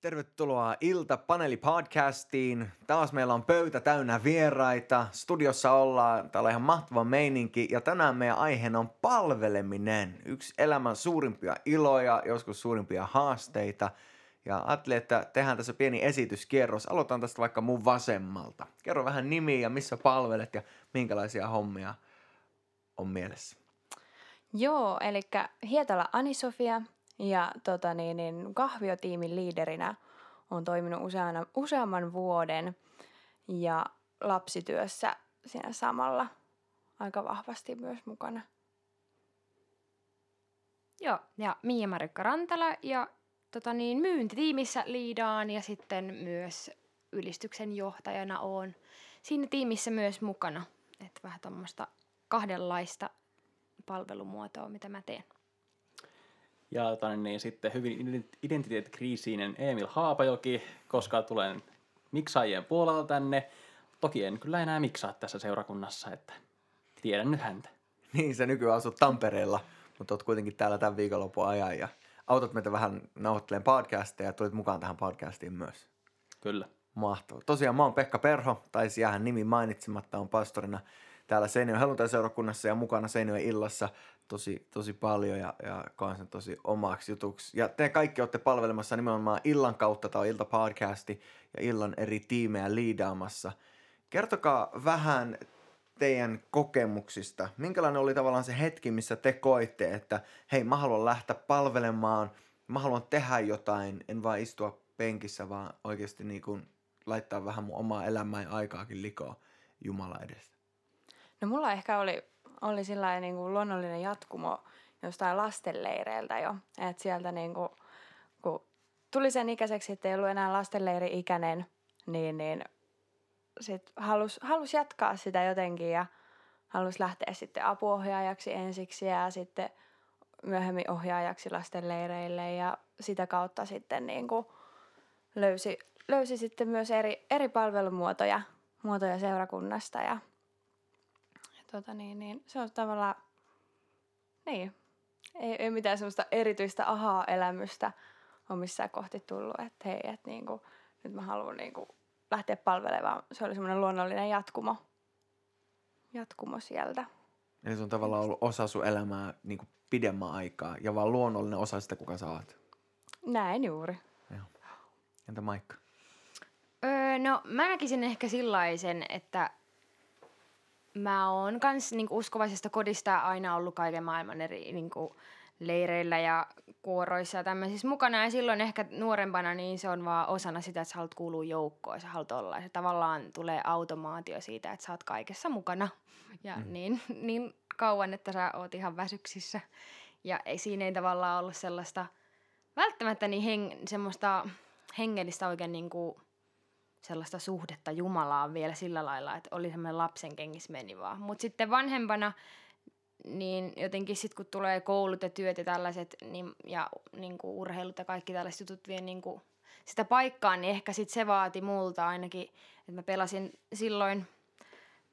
Tervetuloa ilta podcastiin. Taas meillä on pöytä täynnä vieraita. Studiossa ollaan, täällä on ihan mahtava meininki. Ja tänään meidän aiheena on palveleminen. Yksi elämän suurimpia iloja, joskus suurimpia haasteita. Ja ajattelin, että tehdään tässä pieni esityskierros. Aloitan tästä vaikka mun vasemmalta. Kerro vähän nimiä ja missä palvelet ja minkälaisia hommia on mielessä. Joo, eli Hietala Anisofia ja tota niin, niin, kahviotiimin liiderinä on toiminut useana, useamman vuoden ja lapsityössä siinä samalla aika vahvasti myös mukana. Joo, ja Mia Marikka Rantala ja tota niin, myyntitiimissä liidaan ja sitten myös ylistyksen johtajana on siinä tiimissä myös mukana. Että vähän tuommoista kahdenlaista palvelumuotoa, mitä mä teen. Ja tämän, niin sitten hyvin identiteettikriisiinen Emil Haapajoki, koska tulen miksaajien puolella tänne. Toki en kyllä enää miksaa tässä seurakunnassa, että tiedän nyt häntä. Niin, sä nykyään asut Tampereella, mutta oot kuitenkin täällä tämän viikonlopun ajan ja autot meitä vähän nauhoittelemaan podcasteja ja tulit mukaan tähän podcastiin myös. Kyllä. Mahtavaa. Tosiaan mä oon Pekka Perho, taisi jäädä nimi mainitsematta, on pastorina täällä Seinäjoen helluntai-seurakunnassa ja mukana Seinäjoen illassa tosi, tosi paljon ja, ja sen tosi omaksi jutuksi. Ja te kaikki olette palvelemassa nimenomaan illan kautta, tämä on iltapodcasti ja illan eri tiimejä liidaamassa. Kertokaa vähän teidän kokemuksista. Minkälainen oli tavallaan se hetki, missä te koitte, että hei, mä haluan lähteä palvelemaan, mä haluan tehdä jotain, en vaan istua penkissä, vaan oikeasti niin kuin laittaa vähän mun omaa elämää ja aikaakin likoa Jumala edestä. No mulla ehkä oli, oli sillä niin kuin luonnollinen jatkumo jostain lastenleireiltä jo. Että sieltä niin kuin, kun tuli sen ikäiseksi, että ei ollut enää lastenleiri-ikäinen, niin, niin sit halus, halus jatkaa sitä jotenkin ja halusi lähteä sitten apuohjaajaksi ensiksi ja sitten myöhemmin ohjaajaksi lastenleireille ja sitä kautta sitten niin kuin löysi, löysi sitten myös eri, eri palvelumuotoja muotoja seurakunnasta ja tota niin, niin se on tavallaan, niin, ei, ei mitään semmoista erityistä ahaa-elämystä on missään kohti tullut, että hei, että niinku, nyt mä haluan niinku lähteä palvelemaan. Se oli semmoinen luonnollinen jatkumo, jatkumo sieltä. Eli se on tavallaan ollut osa sun elämää niin kuin pidemmän aikaa ja vaan luonnollinen osa sitä, kuka sä oot. Näin juuri. Joo. Entä Maikka? Öö, no mä näkisin ehkä sellaisen, että mä oon kans niinku uskovaisesta kodista aina ollut kaiken maailman eri niinku, leireillä ja kuoroissa ja tämmöisissä mukana. Ja silloin ehkä nuorempana niin se on vaan osana sitä, että sä haluat kuulua joukkoon ja sä haluat olla. Ja se tavallaan tulee automaatio siitä, että sä oot kaikessa mukana. Ja mm. niin, niin kauan, että sä oot ihan väsyksissä. Ja ei, siinä ei tavallaan ollut sellaista välttämättä niin heng, semmoista hengellistä oikein niin kuin sellaista suhdetta Jumalaan vielä sillä lailla, että oli semmoinen lapsen kengissä meni vaan. Mutta sitten vanhempana, niin jotenkin sitten kun tulee koulut ja työt ja tällaiset, niin, ja niin kuin urheilut ja kaikki tällaiset jutut vie niin kuin sitä paikkaa, niin ehkä sitten se vaati multa ainakin, että mä pelasin silloin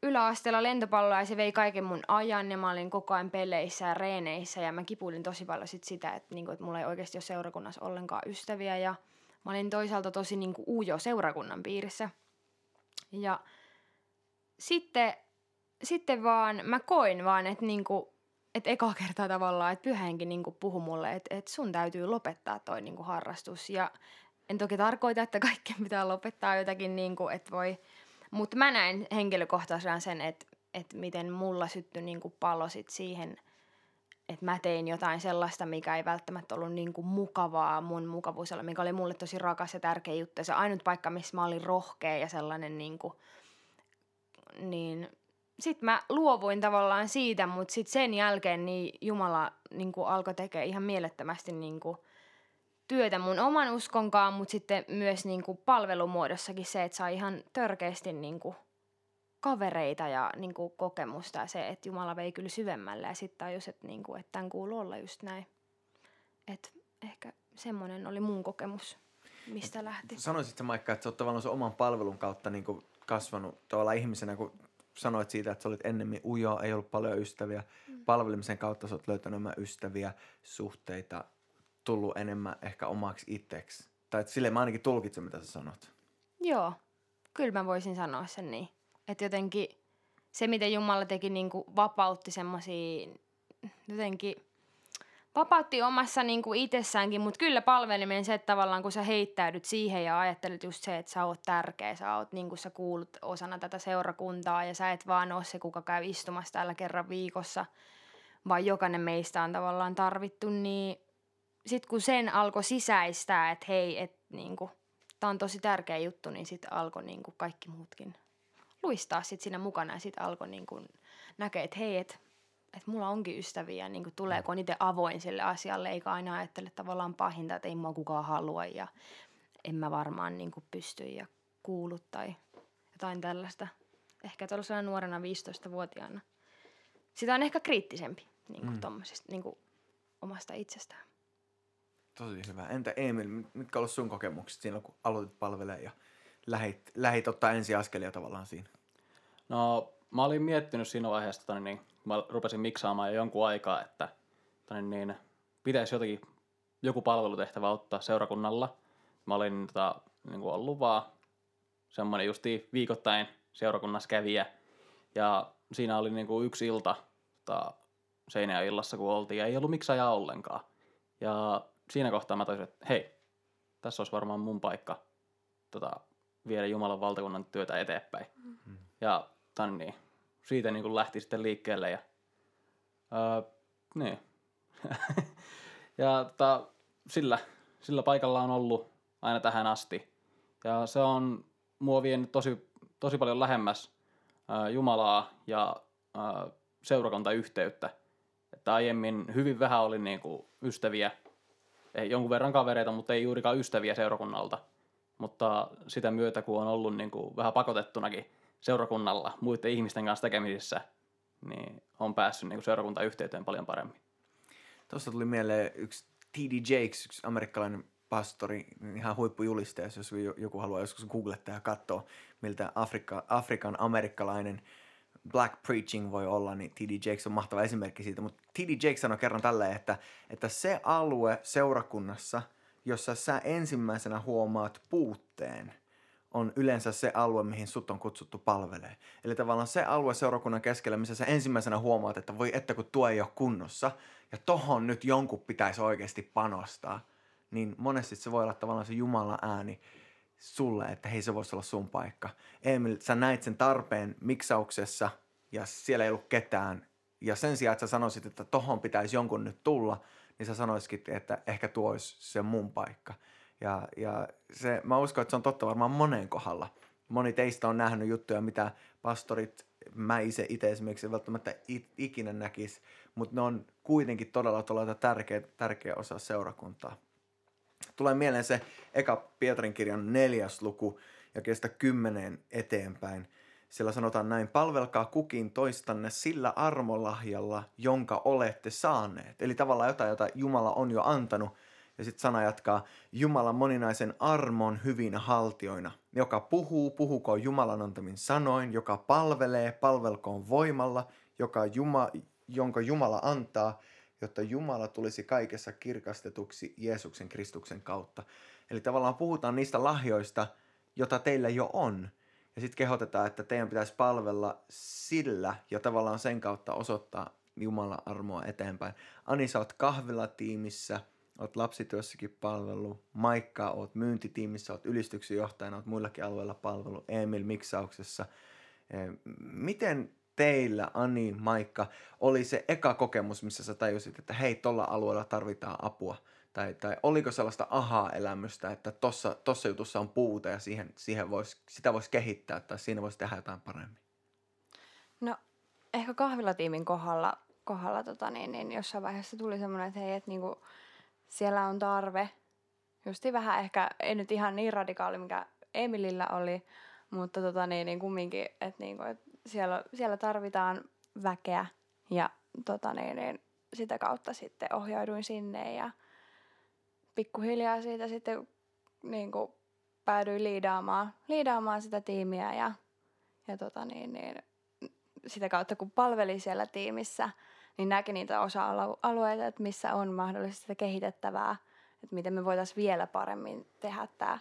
yläasteella lentopalloa ja se vei kaiken mun ajan ja mä olin koko ajan peleissä ja reeneissä ja mä kipuilin tosi paljon sit sitä, että, niinku, että mulla ei oikeasti ole seurakunnassa ollenkaan ystäviä ja mä olin toisaalta tosi niin kuin ujo seurakunnan piirissä. Ja sitten, sitten vaan mä koin vaan, että niin kuin, että eka kertaa tavallaan, että pyhänkin niin kuin puhui mulle, että, että sun täytyy lopettaa toi niin kuin harrastus. Ja en toki tarkoita, että kaikki pitää lopettaa jotakin, niin kuin, että voi, mutta mä näin henkilökohtaisena sen, että, että miten mulla syttyi niin kuin palo sit siihen – että mä tein jotain sellaista, mikä ei välttämättä ollut niin kuin mukavaa mun mukavuusella, mikä oli mulle tosi rakas ja tärkeä juttu. Se ainut paikka, missä mä olin rohkea ja sellainen niin kuin, niin sitten mä luovuin tavallaan siitä, mutta sitten sen jälkeen niin Jumala niin kuin alkoi tekemään ihan mielettömästi niin kuin työtä mun oman uskonkaan, mutta sitten myös niin kuin palvelumuodossakin se, että saa ihan törkeästi niin kuin kavereita ja niin kuin, kokemusta ja se, että Jumala vei kyllä syvemmälle ja sitten tajus, että, niin kuin, että tämän kuuluu olla just näin. Että ehkä semmoinen oli mun kokemus, mistä lähti. Sanoisit sä Maikka, että sä oot tavallaan oman palvelun kautta niin kuin kasvanut tavallaan ihmisenä, kun sanoit siitä, että sä olit ennemmin ujo, ei ollut paljon ystäviä. Mm. Palvelemisen kautta sä oot löytänyt enemmän ystäviä, suhteita, tullut enemmän ehkä omaksi itseksi Tai että silleen mä ainakin tulkitsen, mitä sä sanot. Joo, kyllä mä voisin sanoa sen niin. Että jotenkin se, miten Jumala teki, niin kuin vapautti semmoisia, jotenkin vapautti omassa niin kuin itsessäänkin, mutta kyllä palvelimeen se, että tavallaan kun sä heittäydyt siihen ja ajattelet just se, että sä oot tärkeä, sä oot niin kuin sä kuulut osana tätä seurakuntaa ja sä et vaan ole se, kuka käy istumassa täällä kerran viikossa, vaan jokainen meistä on tavallaan tarvittu, niin sitten kun sen alkoi sisäistää, että hei, että niin kuin, tämä on tosi tärkeä juttu, niin sitten alkoi niin kuin kaikki muutkin luistaa sit siinä mukana ja sitten alkoi niin kuin näkee, että hei, että että mulla onkin ystäviä, niin kuin tulee, kun on itse avoin sille asialle, eikä aina ajattele tavallaan pahinta, että ei mua kukaan halua ja en mä varmaan niin kuin pysty ja kuulu tai jotain tällaista. Ehkä tuollaisena nuorena 15-vuotiaana. Sitä on ehkä kriittisempi niin kuin mm. niin kuin omasta itsestään. Tosi hyvä. Entä Emil, mitkä ovat sun kokemukset siinä, kun aloitit palvelemaan ja lähit, lähit ottaa ensiaskelia tavallaan siinä? No, mä olin miettinyt siinä vaiheessa, niin mä rupesin miksaamaan jo jonkun aikaa, että niin, pitäisi jotenkin joku palvelutehtävä ottaa seurakunnalla. Mä olin tota, niin kuin ollut vaan semmoinen justi viikoittain seurakunnassa kävijä. Ja siinä oli niin kuin yksi ilta tota, illassa, kun oltiin, ja ei ollut miksaajaa ollenkaan. Ja siinä kohtaa mä toisin, että hei, tässä olisi varmaan mun paikka tota, viedä Jumalan valtakunnan työtä eteenpäin. Mm. Ja tämän niin, siitä niin kuin lähti sitten liikkeelle ja öö, niin. ja tota, sillä, sillä paikalla on ollut aina tähän asti. Ja se on mua vienyt tosi, tosi paljon lähemmäs ää, Jumalaa ja ää, seurakuntayhteyttä. Että aiemmin hyvin vähän oli niinku ystäviä, ei jonkun verran kavereita, mutta ei juurikaan ystäviä seurakunnalta. Mutta sitä myötä, kun on ollut niinku vähän pakotettunakin seurakunnalla muiden ihmisten kanssa tekemisissä, niin on päässyt niin seurakuntayhteyteen paljon paremmin. Tuosta tuli mieleen yksi T.D. Jakes, yksi amerikkalainen pastori, ihan huippujulistaja, jos joku haluaa joskus googlettaa ja katsoa, miltä Afrika, Afrikan amerikkalainen black preaching voi olla, niin T.D. Jakes on mahtava esimerkki siitä. Mutta T.D. Jakes sanoi kerran tälleen, että, että se alue seurakunnassa, jossa sä ensimmäisenä huomaat puutteen – on yleensä se alue, mihin sut on kutsuttu palvelee. Eli tavallaan se alue seurakunnan keskellä, missä sä ensimmäisenä huomaat, että voi että kun tuo ei ole kunnossa, ja tohon nyt jonkun pitäisi oikeasti panostaa, niin monesti se voi olla tavallaan se Jumalan ääni sulle, että hei se voisi olla sun paikka. Emil, sä näit sen tarpeen miksauksessa, ja siellä ei ollut ketään, ja sen sijaan, että sä sanoisit, että tohon pitäisi jonkun nyt tulla, niin sä sanoisikin, että ehkä tuo olisi se mun paikka. Ja, ja se, mä uskon, että se on totta varmaan moneen kohdalla. Moni teistä on nähnyt juttuja, mitä pastorit, mä itse, itse esimerkiksi välttämättä ikinä näkisi, mutta ne on kuitenkin todella, todella tärkeä, tärkeä osa seurakuntaa. Tulee mieleen se eka Pietarin kirjan neljäs luku ja kestä kymmeneen eteenpäin. Sillä sanotaan näin, palvelkaa kukin toistanne sillä armolahjalla, jonka olette saaneet. Eli tavallaan jotain, jota Jumala on jo antanut, ja sitten sana jatkaa, Jumalan moninaisen armon hyvinä haltioina. Joka puhuu, puhukoon Jumalan antamin sanoin, joka palvelee, palvelkoon voimalla, joka Juma, jonka Jumala antaa, jotta Jumala tulisi kaikessa kirkastetuksi Jeesuksen Kristuksen kautta. Eli tavallaan puhutaan niistä lahjoista, jota teillä jo on. Ja sitten kehotetaan, että teidän pitäisi palvella sillä ja tavallaan sen kautta osoittaa Jumalan armoa eteenpäin. Ani, sä oot kahvilatiimissä – oot lapsityössäkin palvelu, Maikka, oot myyntitiimissä, oot ylistyksen johtajana, oot muillakin alueilla palvelu, Emil miksauksessa. Miten teillä, Ani, Maikka, oli se eka kokemus, missä sä tajusit, että hei, tuolla alueella tarvitaan apua? Tai, tai oliko sellaista ahaa-elämystä, että tossa, tossa jutussa on puuta ja siihen, siihen vois, sitä voisi kehittää tai siinä voisi tehdä jotain paremmin? No ehkä kahvilatiimin kohdalla, kohdalla tota, niin, niin jossain vaiheessa tuli semmoinen, että hei, että niinku, siellä on tarve. Justi vähän ehkä, ei nyt ihan niin radikaali, mikä Emilillä oli, mutta tota niin, niin kumminkin, että niinku, et siellä, siellä tarvitaan väkeä ja tota niin, niin sitä kautta sitten ohjauduin sinne ja pikkuhiljaa siitä sitten niin kuin päädyin liidaamaan, liidaamaan sitä tiimiä ja, ja tota niin, niin, sitä kautta kun palvelin siellä tiimissä – niin näki niitä osa-alueita, että missä on mahdollisesti sitä kehitettävää. että miten me voitaisiin vielä paremmin tehdä tämä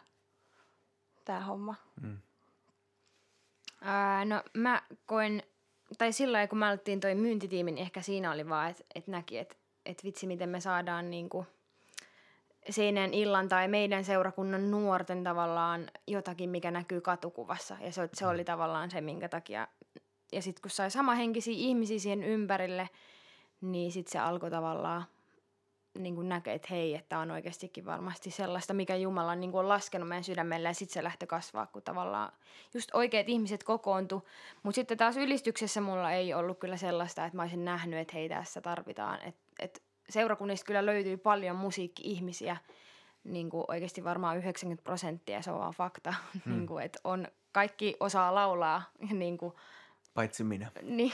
tää homma. Mm. Ää, no mä koen, tai sillä lailla kun me aloittiin toi myyntitiimi, niin ehkä siinä oli vaan, että et näki, että et vitsi miten me saadaan niinku seinän illan tai meidän seurakunnan nuorten tavallaan jotakin, mikä näkyy katukuvassa. Ja se, se oli tavallaan se, minkä takia. Ja sitten kun sai samahenkisiä ihmisiä siihen ympärille, niin sitten se alkoi tavallaan niin kuin näkee, että hei, että on oikeastikin varmasti sellaista, mikä Jumala niin kuin on laskenut meidän sydämelle ja sitten se lähtee kasvaa, kun tavallaan just oikeat ihmiset kokoontu. Mutta sitten taas ylistyksessä mulla ei ollut kyllä sellaista, että mä olisin nähnyt, että hei tässä tarvitaan. Että et seurakunnista kyllä löytyy paljon musiikki-ihmisiä, niin kuin oikeasti varmaan 90 prosenttia, se on vaan fakta, hmm. niin kuin, että on, kaikki osaa laulaa. Niin kuin, Paitsi minä. Niin,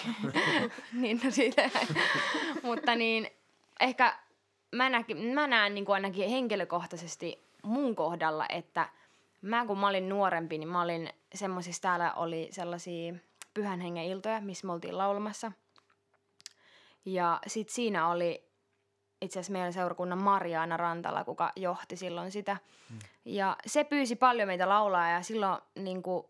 niin no siitä. Mutta niin, ehkä mä, näkin, mä näen niin kuin ainakin henkilökohtaisesti mun kohdalla, että mä kun mä olin nuorempi, niin mä olin semmoisissa, täällä oli sellaisia pyhän hengen iltoja, missä me oltiin laulamassa. Ja sit siinä oli itse asiassa meidän seurakunnan Mariaana Rantala, kuka johti silloin sitä. Hmm. Ja se pyysi paljon meitä laulaa ja silloin niin kuin,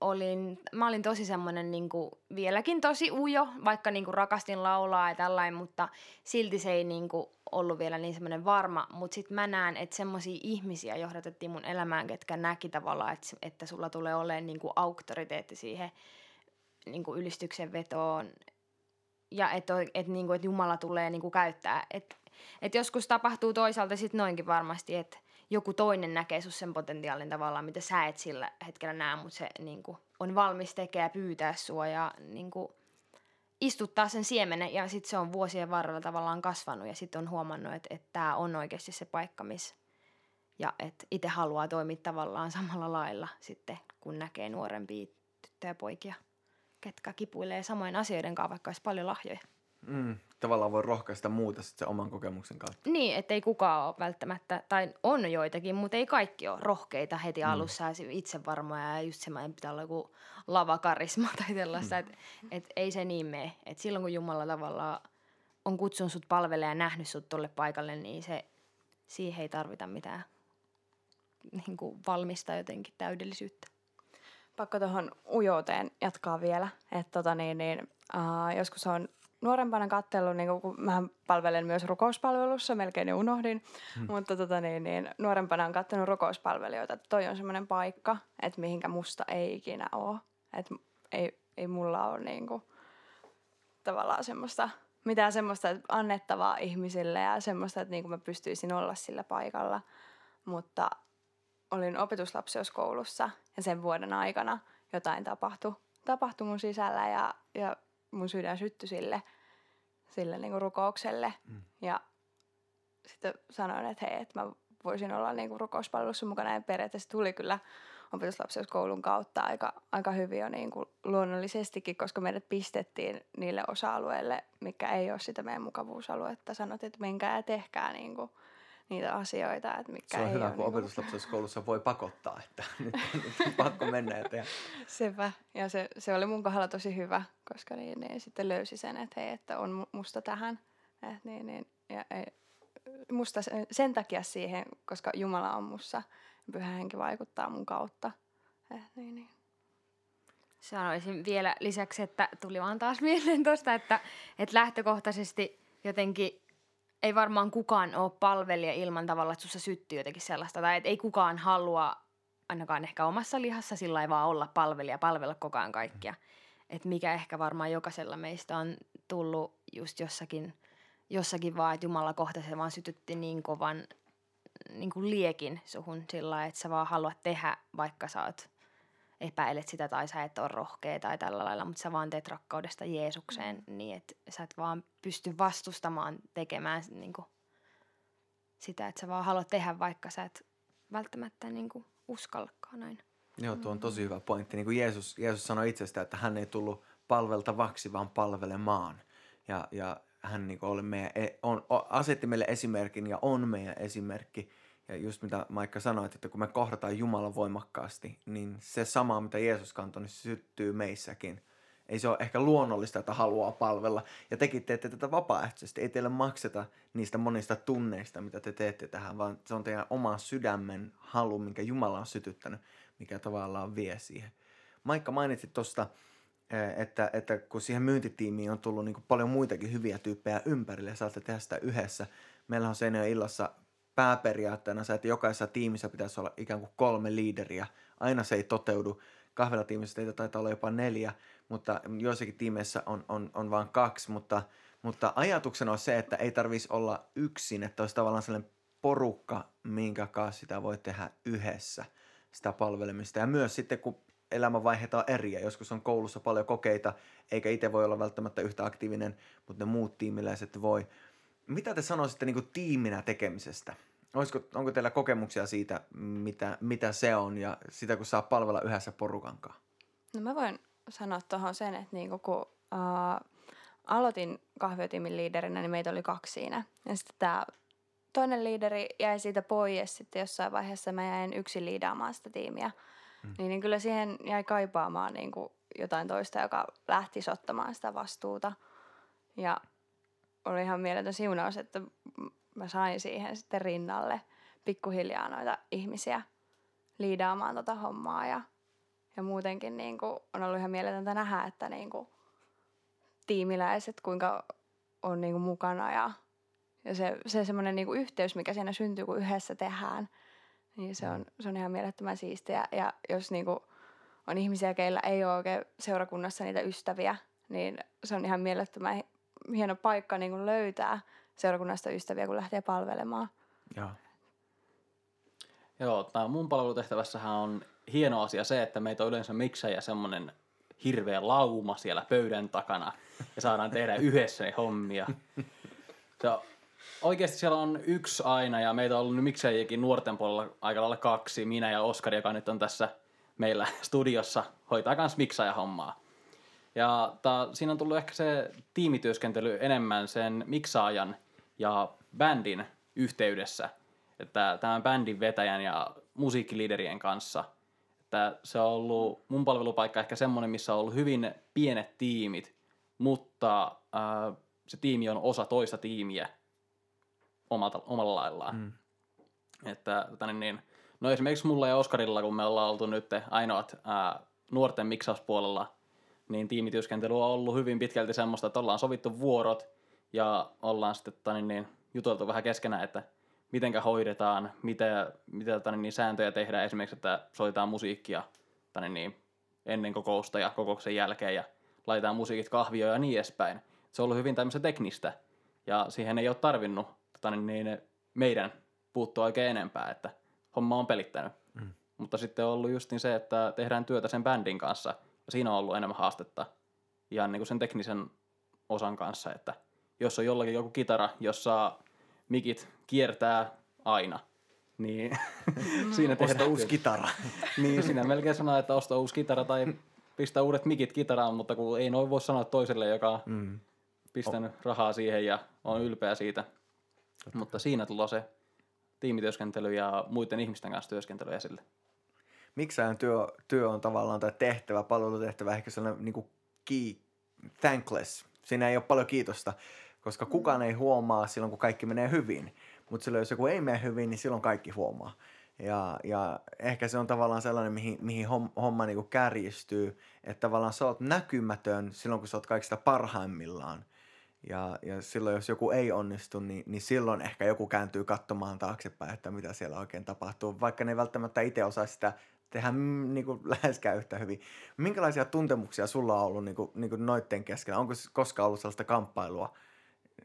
olin, mä olin tosi semmoinen niin kuin, vieläkin tosi ujo, vaikka niin kuin, rakastin laulaa ja tällainen, mutta silti se ei niin kuin, ollut vielä niin semmoinen varma. Mutta sitten mä näen, että semmoisia ihmisiä johdatettiin mun elämään, ketkä näki tavallaan, että, että sulla tulee olemaan niin kuin, auktoriteetti siihen niin kuin, ylistyksen vetoon. Ja että et, niin kuin, et Jumala tulee niin kuin, käyttää. Että et joskus tapahtuu toisaalta sitten noinkin varmasti, että joku toinen näkee sun sen potentiaalin tavallaan, mitä sä et sillä hetkellä näe, mutta se niin kuin, on valmis tekemään ja pyytää sua ja niin kuin, istuttaa sen siemenen ja sitten se on vuosien varrella tavallaan kasvanut ja sitten on huomannut, että, että tämä on oikeasti se paikka, missä ja että itse haluaa toimia tavallaan samalla lailla sitten, kun näkee nuorempia tyttöjä ja poikia, ketkä kipuilee samoin asioiden kanssa, vaikka olisi paljon lahjoja. Mm, tavallaan voi rohkaista muuta sitten oman kokemuksen kautta. Niin, että ei kukaan ole välttämättä, tai on joitakin, mutta ei kaikki ole rohkeita heti mm. alussa ja itsevarmoja ja just semmoinen pitää olla joku lavakarisma tai tällaista, mm. että et ei se niin mene. Että silloin kun Jumala tavallaan on kutsunut sut palvelemaan ja nähnyt sut tolle paikalle, niin se, siihen ei tarvita mitään niin kuin valmista jotenkin täydellisyyttä. Pakko tuohon ujouteen jatkaa vielä, että tota niin, niin, uh, joskus on nuorempana katsellut, niin kun mä palvelen myös rukouspalvelussa, melkein ne unohdin, hmm. mutta tota niin, niin, nuorempana on katsonut rukouspalvelijoita, että toi on semmoinen paikka, että mihinkä musta ei ikinä ole. Että ei, ei mulla ole niin kuin, tavallaan semmoista, mitään semmoista annettavaa ihmisille ja semmoista, että niin kuin mä pystyisin olla sillä paikalla. Mutta olin opetuslapsioskoulussa ja sen vuoden aikana jotain tapahtui, tapahtui mun sisällä ja, ja mun sydän syttyi sille, sille niin kuin rukoukselle. Mm. Ja sitten sanoin, että hei, että mä voisin olla niin kuin rukouspalvelussa mukana. Ja periaatteessa tuli kyllä opetuslapseuskoulun kautta aika, aika hyvin jo niin kuin luonnollisestikin, koska meidät pistettiin niille osa-alueille, mikä ei ole sitä meidän mukavuusaluetta. Sanot, että menkää ja tehkää niin kuin niitä asioita. Että mikä se on ei hyvä, ole kun niin opetuslapsessa koulussa voi pakottaa, että nyt, nyt on pakko mennä ja tehdä. Sepä. Ja se, se oli mun kohdalla tosi hyvä, koska niin, niin sitten löysi sen, että hei, että on musta tähän. Et niin, niin, ja ei, musta sen, sen takia siihen, koska Jumala on mussa. Pyhä henki vaikuttaa mun kautta. Et niin, niin. Sanoisin vielä lisäksi, että tuli vaan taas mieleen tuosta, että, että lähtökohtaisesti jotenkin ei varmaan kukaan ole palvelija ilman tavalla, että sussa syttyy jotenkin sellaista. Tai että ei kukaan halua, ainakaan ehkä omassa lihassa, sillä ei vaan olla palvelija, palvella koko ajan kaikkia. Että mikä ehkä varmaan jokaisella meistä on tullut just jossakin, jossakin vaan, että Jumala kohta se vaan sytytti niin kovan niin kuin liekin suhun sillä että sä vaan haluat tehdä, vaikka sä oot epäilet sitä tai sä et ole rohkea tai tällä lailla, mutta sä vaan teet rakkaudesta Jeesukseen mm. niin, että sä et vaan pysty vastustamaan tekemään niin kuin sitä, että sä vaan haluat tehdä, vaikka sä et välttämättä niin kuin uskallakaan näin. Joo, tuo on tosi hyvä pointti. Niin kuin Jeesus, Jeesus sanoi itsestä, että hän ei tullut palveltavaksi, vaan palvelemaan. Ja, ja hän niin oli meidän, e, on, asetti meille esimerkin ja on meidän esimerkki. Ja just mitä Maikka sanoi, että kun me kohdataan Jumalan voimakkaasti, niin se sama, mitä Jeesus kantoi, niin syttyy meissäkin. ei se ole ehkä luonnollista, että haluaa palvella. Ja tekin teette tätä vapaaehtoisesti. Ei teille makseta niistä monista tunneista, mitä te teette tähän, vaan se on teidän oma sydämen halu, minkä Jumala on sytyttänyt, mikä tavallaan vie siihen. Maikka mainitsi tuosta, että, että kun siihen myyntitiimiin on tullut niin paljon muitakin hyviä tyyppejä ympärille saatte tehdä sitä yhdessä. Meillä on Seinäjoen illassa pääperiaatteena se, että jokaisessa tiimissä pitäisi olla ikään kuin kolme liideriä. Aina se ei toteudu. Kahvelatiimissä teitä taitaa olla jopa neljä, mutta joissakin tiimeissä on, on, on vain kaksi. Mutta, mutta ajatuksena on se, että ei tarvitsisi olla yksin, että olisi tavallaan sellainen porukka, minkä kanssa sitä voi tehdä yhdessä, sitä palvelemista. Ja myös sitten, kun elämänvaiheita on eriä. Joskus on koulussa paljon kokeita, eikä itse voi olla välttämättä yhtä aktiivinen, mutta ne muut tiimiläiset voi. Mitä te sanoisitte niin tiiminä tekemisestä? Olisiko, onko teillä kokemuksia siitä, mitä, mitä se on ja sitä, kun saa palvella yhdessä porukan kanssa? No mä voin sanoa tuohon sen, että niinku, kun uh, aloitin kahviotiimin liiderinä, niin meitä oli kaksi siinä. Ja sitten tämä toinen liideri jäi siitä pois sitten jossain vaiheessa mä jäin yksin liidaamaan sitä tiimiä. Mm. Niin, niin kyllä siihen jäi kaipaamaan niin kuin jotain toista, joka lähtisi ottamaan sitä vastuuta. Ja oli ihan mieletön siunaus, että mä sain siihen sitten rinnalle pikkuhiljaa noita ihmisiä liidaamaan tota hommaa ja, ja muutenkin niin kuin on ollut ihan mieletöntä nähdä, että niin kuin tiimiläiset kuinka on niin kuin mukana ja, ja se, se semmoinen niin yhteys, mikä siinä syntyy, kun yhdessä tehdään, niin se on, se on ihan mielettömän siistiä. Ja jos niin kuin on ihmisiä, keillä ei ole oikein seurakunnassa niitä ystäviä, niin se on ihan mielettömän hieno paikka niin kuin löytää seurakunnasta ystäviä, kun lähtee palvelemaan. Joo. Joo, tämä mun palvelutehtävässähän on hieno asia se, että meitä on yleensä miksejä semmoinen hirveä lauma siellä pöydän takana ja saadaan tehdä yhdessä ne hommia. Se on, oikeasti siellä on yksi aina ja meitä on ollut nyt miksejäkin nuorten puolella aika lailla kaksi. Minä ja Oskari, joka nyt on tässä meillä studiossa, hoitaa myös miksaja hommaa. Ja ta, siinä on tullut ehkä se tiimityöskentely enemmän sen miksaajan ja bändin yhteydessä. Että tämän bändin vetäjän ja musiikkiliiderien kanssa. Että se on ollut mun palvelupaikka ehkä semmoinen, missä on ollut hyvin pienet tiimit, mutta ää, se tiimi on osa toista tiimiä omalta, omalla laillaan. Mm. Että, tänne niin, no esimerkiksi mulla ja Oskarilla, kun me ollaan oltu nyt ainoat ää, nuorten miksauspuolella, niin tiimityöskentely on ollut hyvin pitkälti semmoista, että ollaan sovittu vuorot ja ollaan sitten tani, niin, juteltu vähän keskenään, että mitenkä hoidetaan, mitä, mitä tani, niin, sääntöjä tehdään esimerkiksi, että soitetaan musiikkia tani, niin, ennen kokousta ja kokouksen jälkeen ja laitetaan musiikit kahvioon ja niin edespäin. Se on ollut hyvin tämmöistä teknistä ja siihen ei ole tarvinnut tani, niin, meidän puuttua oikein enempää, että homma on pelittänyt. Mm. Mutta sitten on ollut just niin se, että tehdään työtä sen bändin kanssa – siinä on ollut enemmän haastetta ihan niin kuin sen teknisen osan kanssa, että jos on jollakin joku kitara, jossa mikit kiertää aina, niin siinä tehdään... Osta uusi kitara. niin, siinä melkein sanoo, että osta uusi kitara tai pistä uudet mikit kitaraan, mutta kun ei noin voi sanoa toiselle, joka on mm. pistänyt oh. rahaa siihen ja on ylpeä siitä. Okay. Mutta siinä tulee se tiimityöskentely ja muiden ihmisten kanssa työskentely esille miksajan työ, työ on tavallaan tai tehtävä, palvelutehtävä, ehkä sellainen niin kuin key, thankless. Siinä ei ole paljon kiitosta, koska mm. kukaan ei huomaa silloin, kun kaikki menee hyvin. Mutta silloin, jos joku ei mene hyvin, niin silloin kaikki huomaa. Ja, ja ehkä se on tavallaan sellainen, mihin, mihin homma, niin kärjistyy, että tavallaan sä oot näkymätön silloin, kun sä oot kaikista parhaimmillaan. Ja, ja silloin, jos joku ei onnistu, niin, niin silloin ehkä joku kääntyy katsomaan taaksepäin, että mitä siellä oikein tapahtuu, vaikka ne ei välttämättä itse osaa sitä tehdä niin kuin, läheskään yhtä hyvin. Minkälaisia tuntemuksia sulla on ollut niin kuin, niin kuin noitten keskellä? Onko koskaan ollut sellaista kamppailua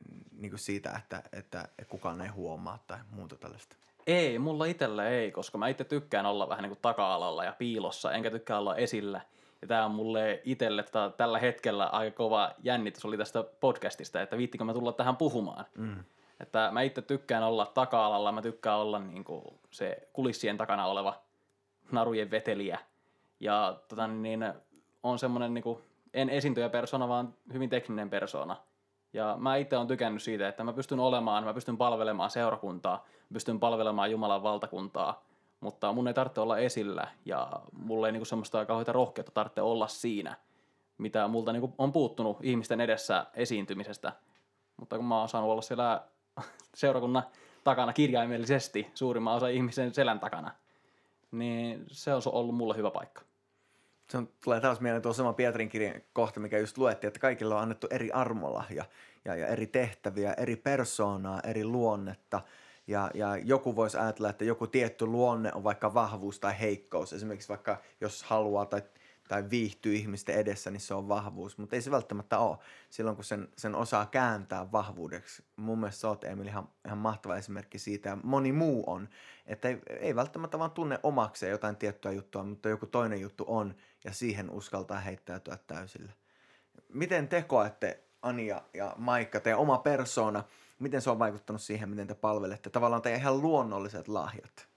mm, niin kuin siitä, että, että kukaan ei huomaa tai muuta tällaista? Ei, mulla itsellä ei, koska mä itse tykkään olla vähän niin kuin taka-alalla ja piilossa, enkä tykkää olla esillä. Ja tämä on mulle itselle tota, tällä hetkellä aika kova jännitys oli tästä podcastista, että viittikö mä tulla tähän puhumaan. Mm. Että mä itse tykkään olla taka-alalla, mä tykkään olla niin kuin se kulissien takana oleva narujen veteliä. Ja tota, niin, on semmoinen, niin kuin, en esiintyjä persona, vaan hyvin tekninen persona. Ja mä itse olen tykännyt siitä, että mä pystyn olemaan, mä pystyn palvelemaan seurakuntaa, pystyn palvelemaan Jumalan valtakuntaa, mutta mun ei tarvitse olla esillä ja mulle ei niinku semmoista kauheita rohkeutta tarvitse olla siinä, mitä multa niin on puuttunut ihmisten edessä esiintymisestä. Mutta kun mä oon saanut olla siellä seurakunnan takana kirjaimellisesti suurimman osa ihmisen selän takana, niin se on ollut mulle hyvä paikka. Se on, tulee taas mieleen tuo sama Pietrin kirjan kohta, mikä just luettiin, että kaikilla on annettu eri armolahja ja, ja eri tehtäviä, eri persoonaa, eri luonnetta. Ja, ja joku voisi ajatella, että joku tietty luonne on vaikka vahvuus tai heikkous. Esimerkiksi vaikka jos haluaa tai tai viihtyy ihmisten edessä, niin se on vahvuus. Mutta ei se välttämättä ole silloin, kun sen, sen osaa kääntää vahvuudeksi. Mun mielestä sä oot, Emil, ihan, ihan mahtava esimerkki siitä. Ja moni muu on. Että ei, ei välttämättä vaan tunne omakseen jotain tiettyä juttua, mutta joku toinen juttu on, ja siihen uskaltaa heittäytyä täysillä. Miten te koette, Ania ja Maikka, teidän oma persona, miten se on vaikuttanut siihen, miten te palvelette? Tavallaan teidän ihan luonnolliset lahjat.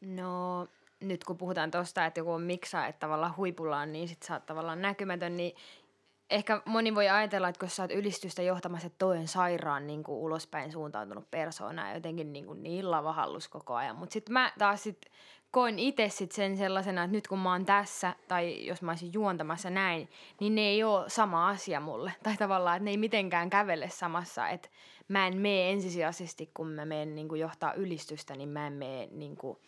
No, nyt kun puhutaan tuosta, että joku on miksa, että tavallaan huipullaan, niin sit sä oot tavallaan näkymätön, niin ehkä moni voi ajatella, että kun sä oot ylistystä johtamassa toinen sairaan niin kuin ulospäin suuntautunut persoona ja jotenkin niin, kuin niin lavahallus koko ajan. Mutta sitten mä taas sit koin itse sit sen sellaisena, että nyt kun mä oon tässä tai jos mä olisin juontamassa näin, niin ne ei ole sama asia mulle. Tai tavallaan, että ne ei mitenkään kävele samassa. Että mä en mene ensisijaisesti, kun mä menen niin johtaa ylistystä, niin mä en mene niin kuin –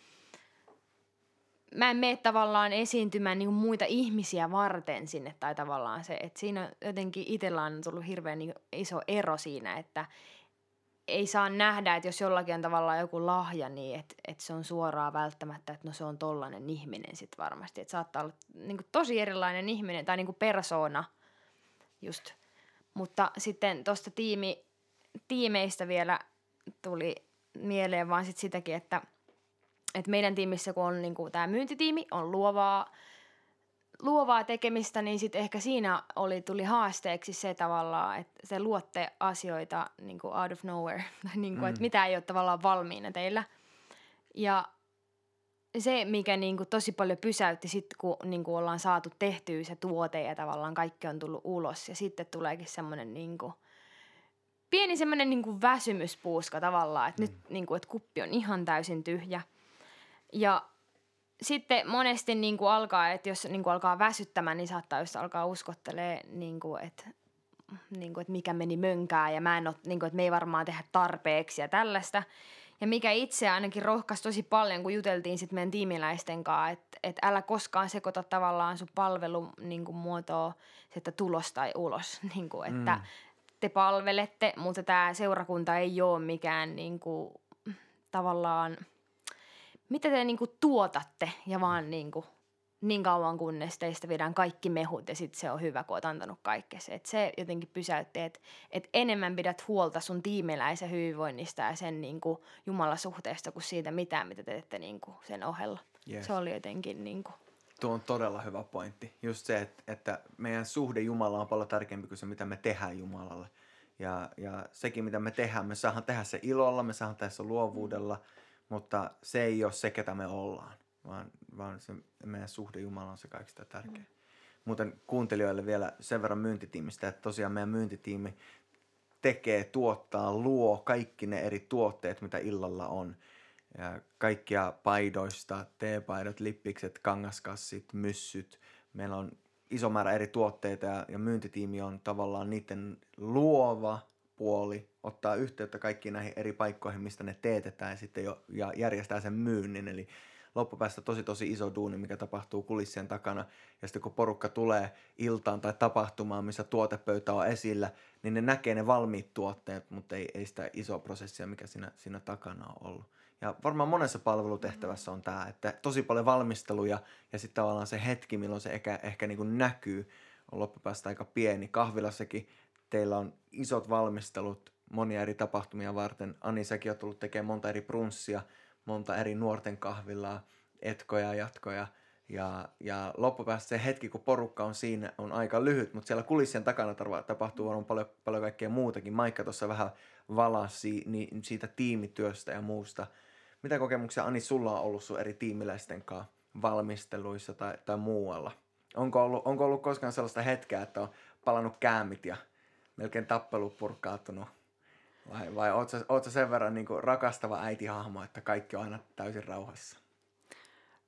mä en mene tavallaan esiintymään niin muita ihmisiä varten sinne, tai tavallaan se, että siinä jotenkin itsellä on tullut hirveän niin iso ero siinä, että ei saa nähdä, että jos jollakin on tavallaan joku lahja, niin että, että se on suoraan välttämättä, että no se on tollainen ihminen sitten varmasti. Että saattaa olla niin kuin tosi erilainen ihminen tai niin kuin persoona just. Mutta sitten tuosta tiimi, tiimeistä vielä tuli mieleen vaan sit sitäkin, että – et meidän tiimissä, kun on niinku tämä myyntitiimi, on luovaa, luovaa tekemistä, niin sitten ehkä siinä oli, tuli haasteeksi se tavallaan, että se luotte asioita niinku out of nowhere, tai niinku, mm. että mitä ei ole tavallaan valmiina teillä. Ja se, mikä niinku tosi paljon pysäytti sitten, kun niinku ollaan saatu tehtyä se tuote ja tavallaan kaikki on tullut ulos. Ja sitten tuleekin semmoinen niinku, pieni semmoinen niinku väsymyspuuska tavallaan, että mm. nyt niinku, että kuppi on ihan täysin tyhjä – ja sitten monesti niin kuin alkaa, että jos niin kuin alkaa väsyttämään, niin saattaa just alkaa uskottelee, niin kuin, että, niin kuin, että mikä meni mönkää ja mä en ole, niin kuin, että me ei varmaan tehdä tarpeeksi ja tällaista. Ja mikä itse ainakin rohkaisi tosi paljon, kun juteltiin sitten meidän tiimiläisten kanssa, että, että älä koskaan sekoita tavallaan sun palvelun niin kuin muotoa, että tulos tai ulos. Niin kuin, että mm. te palvelette, mutta tämä seurakunta ei ole mikään niin kuin, tavallaan – mitä te niinku tuotatte ja vaan niinku, niin kauan kunnes teistä viedään kaikki mehut ja sitten se on hyvä, kun oot antanut kaikkea. Et se jotenkin pysäytti, että et enemmän pidät huolta sun tiimeläisen hyvinvoinnista ja sen niinku jumalasuhteesta kuin siitä mitään, mitä te teette niinku sen ohella. Yes. Se oli jotenkin niinku... Tuo on todella hyvä pointti. Just se, että, että meidän suhde Jumalaan on paljon tärkeämpi kuin se, mitä me tehdään Jumalalle. Ja, ja sekin, mitä me tehdään, me saadaan tehdä se ilolla, me saadaan tehdä se luovuudella – mutta se ei ole se, ketä me ollaan, vaan, vaan se meidän suhde Jumala on se kaikista tärkein. Mm. Muuten kuuntelijoille vielä sen verran myyntitiimistä, että tosiaan meidän myyntitiimi tekee, tuottaa, luo kaikki ne eri tuotteet, mitä illalla on. Ja kaikkia paidoista, teepaidot, lippikset, kangaskassit, myssyt. Meillä on iso määrä eri tuotteita ja, ja myyntitiimi on tavallaan niiden luova puoli ottaa yhteyttä kaikkiin näihin eri paikkoihin, mistä ne teetetään ja sitten jo, ja järjestää sen myynnin. Eli loppupäästä tosi tosi iso duuni, mikä tapahtuu kulissien takana. Ja sitten kun porukka tulee iltaan tai tapahtumaan, missä tuotepöytä on esillä, niin ne näkee ne valmiit tuotteet, mutta ei, ei sitä isoa prosessia, mikä siinä, siinä takana on ollut. Ja varmaan monessa palvelutehtävässä on tämä, että tosi paljon valmisteluja ja sitten tavallaan se hetki, milloin se ehkä, ehkä niin kuin näkyy, on loppupäästä aika pieni. Kahvilassakin teillä on isot valmistelut monia eri tapahtumia varten. Ani, säkin oot tullut tekemään monta eri brunssia, monta eri nuorten kahvilaa, etkoja, jatkoja. Ja, ja loppupäästä se hetki, kun porukka on siinä, on aika lyhyt, mutta siellä kulissien takana tapahtuu varmaan paljon, paljon kaikkea muutakin. Maikka tuossa vähän valasi niin siitä tiimityöstä ja muusta. Mitä kokemuksia Ani sulla on ollut sun eri tiimiläisten kanssa valmisteluissa tai, tai muualla? Onko ollut, onko ollut koskaan sellaista hetkeä, että on palannut käämit ja melkein tappelu purkautunut? Vai, vai ootko, ootko sen verran niin kuin rakastava äitihahmo, että kaikki on aina täysin rauhassa?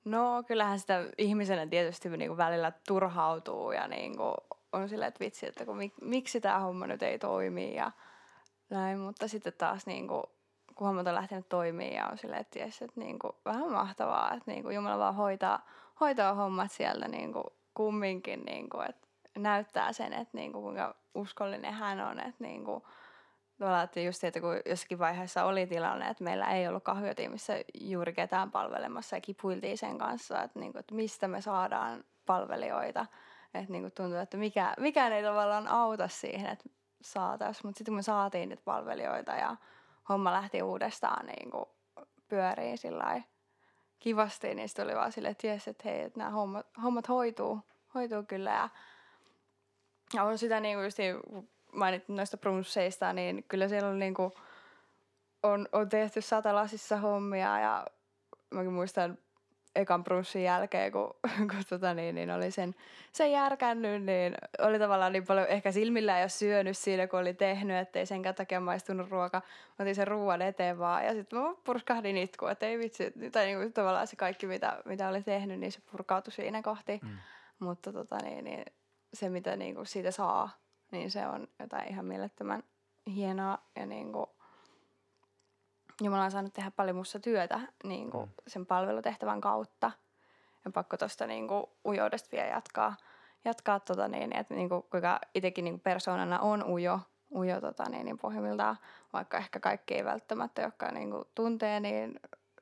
No kyllähän sitä ihmisenä tietysti niin kuin välillä turhautuu ja niin kuin on silleen, että vitsi, että kun, mik, miksi tämä homma nyt ei toimi ja näin. Mutta sitten taas niin kuin, kun hommat on lähtenyt toimimaan ja on silleen, että, ties, että niin kuin, vähän mahtavaa, että niin kuin Jumala vaan hoitaa, hoitaa hommat sieltä niin kuin, kumminkin, niin kuin, että näyttää sen, että niin kuin, kuinka uskollinen hän on, että niin tavallaan, että just että kun jossakin vaiheessa oli tilanne, että meillä ei ollut kahviotiimissä juuri ketään palvelemassa ja kipuiltiin sen kanssa, että, niin kuin, että mistä me saadaan palvelijoita. Että niin kuin tuntuu, että mikä, mikään ei tavallaan auta siihen, että saataisiin. Mutta sitten kun me saatiin niitä palvelijoita ja homma lähti uudestaan niin kuin pyöriin sillä kivasti, niin sitten oli vaan silleen, että jes, että hei, että nämä hommat, hommat hoituu, hoituu kyllä. Ja, ja on sitä niin kuin just, mainittu noista brunsseista, niin kyllä siellä on, niin kuin, on, on tehty satalasissa hommia ja mäkin muistan ekan brunssin jälkeen, kun, kun tota niin, niin oli sen, sen järkännyt, niin oli tavallaan niin paljon ehkä silmillä jo syönyt siinä, kun oli tehnyt, ettei sen takia maistunut ruoka. Mä otin sen ruoan eteen vaan ja sitten mä purskahdin itku, että ei vitsi, tai niin kuin, tavallaan se kaikki, mitä, mitä oli tehnyt, niin se purkautui siinä kohti. Mm. Mutta tota niin, niin se, mitä niin kuin siitä saa, niin se on jotain ihan mielettömän hienoa ja niin kuin, Jumala on saanut tehdä paljon musta työtä niin kuin mm. sen palvelutehtävän kautta. Ja pakko tuosta niin ujoudesta vielä jatkaa, jatkaa tota, niin, että niin kuin, kuinka itsekin niin kuin persoonana on ujo, ujo tota, niin, niin pohjimmiltaan, vaikka ehkä kaikki ei välttämättä, jotka niin kuin, tuntee niin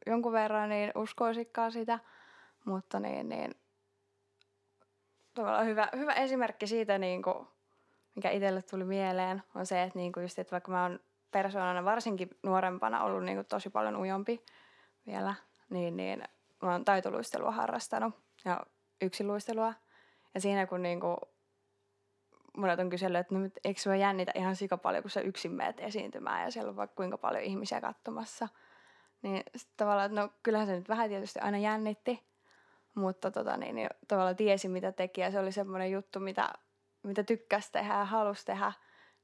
jonkun verran, niin uskoisikaan sitä. Mutta niin, niin tavallaan hyvä, hyvä esimerkki siitä, niin kuin, mikä itselle tuli mieleen, on se, että, niin kuin just, että vaikka mä oon persoonana varsinkin nuorempana ollut niin kuin tosi paljon ujompi vielä, niin, niin mä oon taitoluistelua harrastanut ja luistelua Ja siinä kun niin kuin, monet on kysellyt, että no, eikö sua jännitä ihan sika paljon, kun sä yksin meet esiintymään ja siellä on vaikka kuinka paljon ihmisiä katsomassa. Niin tavallaan, että no kyllähän se nyt vähän tietysti aina jännitti, mutta tota, niin, niin, tavallaan tiesi mitä teki ja se oli semmoinen juttu, mitä, mitä tykkäsi tehdä ja halusi tehdä.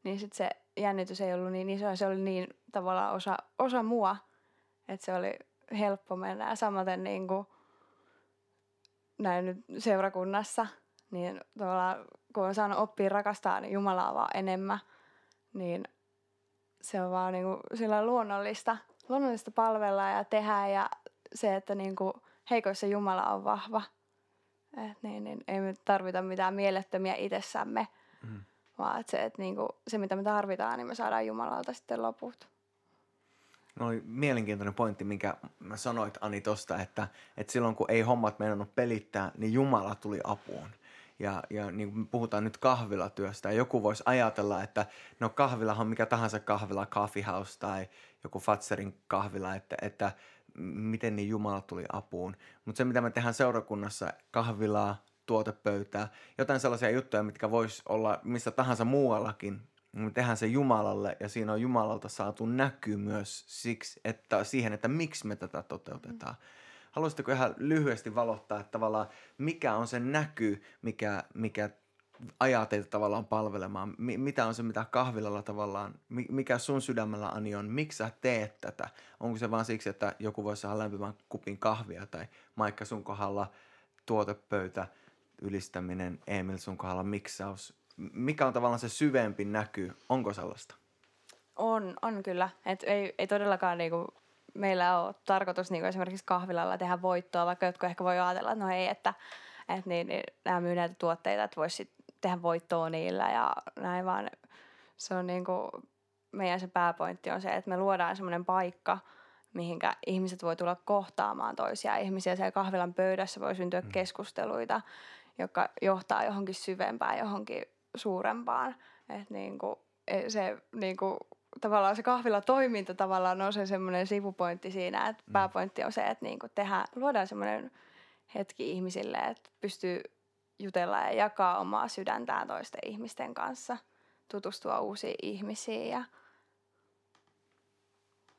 Niin sitten se jännitys ei ollut niin iso se oli niin tavallaan osa, osa mua, että se oli helppo mennä. Ja samaten niin kuin näin nyt seurakunnassa, niin tavallaan kun on saanut oppia rakastaa niin Jumalaa vaan enemmän, niin se on vaan niin kuin sillä luonnollista, luonnollista palvella ja tehdä ja se, että niin kuin heikoissa Jumala on vahva. Et niin, niin ei me tarvita mitään mielettömiä itsessämme, mm vaan että se, että niinku, se, mitä me tarvitaan, niin me saadaan Jumalalta sitten loput. No mielenkiintoinen pointti, minkä mä sanoit Ani tosta, että, että silloin kun ei hommat meinannut pelittää, niin Jumala tuli apuun. Ja, ja niin kuin puhutaan nyt kahvilatyöstä, ja joku voisi ajatella, että no kahvilahan mikä tahansa kahvila, coffee house tai joku Fatserin kahvila, että, että miten niin Jumala tuli apuun. Mutta se, mitä me tehdään seurakunnassa, kahvilaa, tuotepöytää, jotain sellaisia juttuja, mitkä vois olla missä tahansa muuallakin. Me tehdään se Jumalalle ja siinä on Jumalalta saatu näky myös siksi, että siihen, että miksi me tätä toteutetaan. Haluaisitteko ihan lyhyesti valottaa, että tavallaan mikä on se näky, mikä, mikä ajaa teitä tavallaan palvelemaan? M- mitä on se, mitä kahvilalla tavallaan, mikä sun sydämellä Ani on, miksi sä teet tätä? Onko se vaan siksi, että joku voisi saada lämpimän kupin kahvia tai Maikka sun kohdalla tuotepöytä – ylistäminen, Emil sun kohdalla miksaus. Mikä on tavallaan se syvempi näky? Onko sellaista? On, on kyllä. Et ei, ei todellakaan niinku, meillä ole tarkoitus niinku esimerkiksi kahvilalla tehdä voittoa, vaikka jotkut ehkä voi ajatella, että no ei, että et niin, niin, nämä myy näitä tuotteita, että voisi tehdä voittoa niillä ja näin vaan. Se on niinku, meidän se pääpointti on se, että me luodaan semmoinen paikka, mihinkä ihmiset voi tulla kohtaamaan toisia ihmisiä. Siellä kahvilan pöydässä voi syntyä mm. keskusteluita joka johtaa johonkin syvempään, johonkin suurempaan. Että niin kuin, e, se niin kuin, tavallaan se kahvila toiminta tavallaan on se semmoinen sivupointti siinä, että mm. pääpointti on se, että niin kuin tehdään, luodaan semmoinen hetki ihmisille, että pystyy jutella ja jakaa omaa sydäntään toisten ihmisten kanssa, tutustua uusiin ihmisiin ja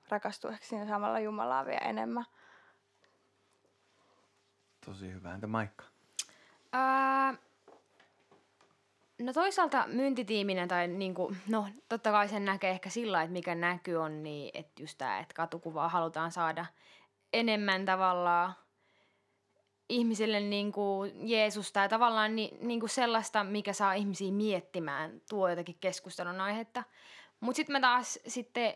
rakastua siinä samalla Jumalaa vielä enemmän. Tosi hyvä. Entä Maikka? Ää, no toisaalta myyntitiiminen tai niinku, no totta kai sen näkee ehkä sillä, että mikä näky on, niin että just tämä, että katukuvaa halutaan saada enemmän tavallaan ihmisille niin kuin Jeesusta ja tavallaan ni, niin kuin sellaista, mikä saa ihmisiä miettimään, tuo jotakin keskustelun aihetta. Mutta sitten mä taas sitten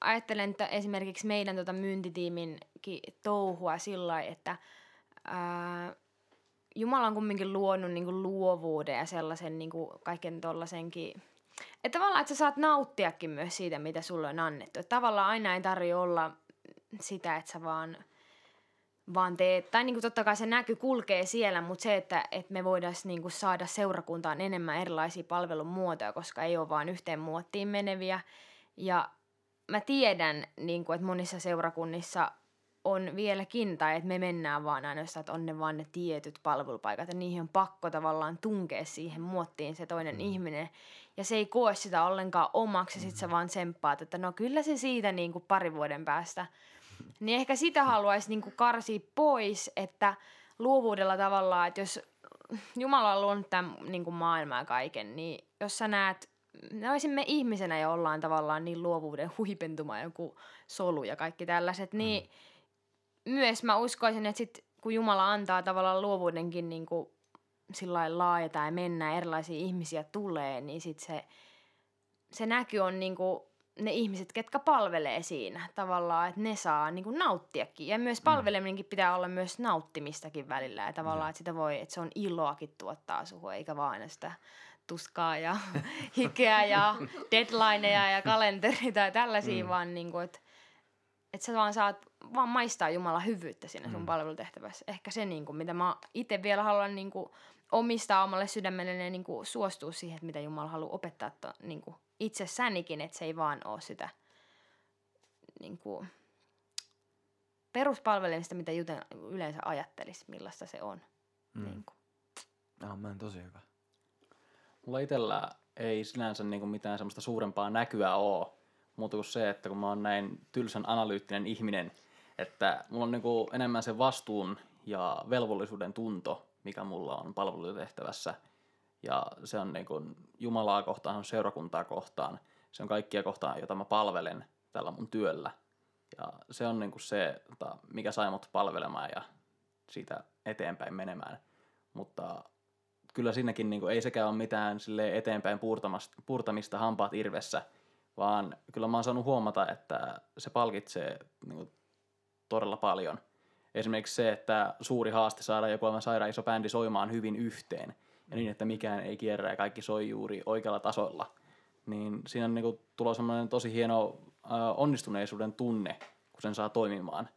ajattelen, että esimerkiksi meidän tota myyntitiiminkin touhua sillä että ää, Jumala on kumminkin luonut niin kuin luovuuden ja sellaisen niin kuin kaiken tollasenkin, että tavallaan, että sä saat nauttiakin myös siitä, mitä sulle on annettu. Että tavallaan aina ei tarvi olla sitä, että sä vaan, vaan teet, tai niin kuin totta kai se näky kulkee siellä, mutta se, että, että me voidaan niin kuin saada seurakuntaan enemmän erilaisia palvelun muotoja, koska ei ole vain yhteen muottiin meneviä. Ja mä tiedän, niin kuin, että monissa seurakunnissa on vieläkin, tai että me mennään vaan ainoastaan, että on ne vaan ne tietyt palvelupaikat, ja niihin on pakko tavallaan tunkea siihen muottiin se toinen mm. ihminen, ja se ei koe sitä ollenkaan omaksi, ja sit sä mm. vaan tsemppaat, että no kyllä se siitä niin kuin pari vuoden päästä. Niin ehkä sitä haluaisi niin kuin karsia pois, että luovuudella tavallaan, että jos Jumala on luonut tämän niin kuin maailmaa kaiken, niin jos sä näet me ihmisenä jo ollaan tavallaan niin luovuuden huipentuma, joku solu ja kaikki tällaiset, niin mm. myös mä uskoisin, että sit, kun Jumala antaa tavallaan luovuudenkin niin kuin sillä laajata ja mennä, erilaisia ihmisiä tulee, niin sit se, se näky on niin kuin ne ihmiset, ketkä palvelee siinä tavallaan, että ne saa niin kuin nauttiakin. Ja myös mm. palveleminenkin pitää olla myös nauttimistakin välillä. Ja tavallaan, että sitä voi, että se on iloakin tuottaa suhun, eikä vaan sitä tuskaa ja hikeä ja deadlineja ja kalenteri tai tällaisia, mm. vaan niin kuin, että että sä vaan saat vaan maistaa Jumalan hyvyyttä siinä sun mm. palvelutehtävässä. Ehkä se, niin kuin, mitä mä itse vielä haluan niin kuin, omistaa omalle sydämelle ja niin kuin, suostua siihen, että mitä Jumala haluaa opettaa to, niin kuin, itsessänikin, että se ei vaan ole sitä niin kuin, peruspalvelemista, mitä juten, yleensä ajattelisi, millaista se on. Mm. Niin kuin. Amen, tosi hyvä. Mulla itsellä ei sinänsä niin kuin mitään semmoista suurempaa näkyä ole, muuta kuin se, että kun mä oon näin tylsän analyyttinen ihminen, että mulla on niin kuin enemmän se vastuun ja velvollisuuden tunto, mikä mulla on palvelutehtävässä. Ja se on niin kuin Jumalaa kohtaan, on seurakuntaa kohtaan, se on kaikkia kohtaan, jota mä palvelen tällä mun työllä. Ja se on niin kuin se, mikä sai mut palvelemaan ja siitä eteenpäin menemään. Mutta kyllä siinäkin niin kuin, ei sekään ole mitään sille eteenpäin puurtamista, puurtamista hampaat irvessä, vaan kyllä mä oon saanut huomata, että se palkitsee niin kuin, todella paljon. Esimerkiksi se, että suuri haaste saada joku aivan sairaan iso bändi soimaan hyvin yhteen ja niin, että mikään ei kierrä ja kaikki soi juuri oikealla tasolla. Niin siinä on niin kuin, tulo semmoinen tosi hieno äh, onnistuneisuuden tunne, kun sen saa toimimaan.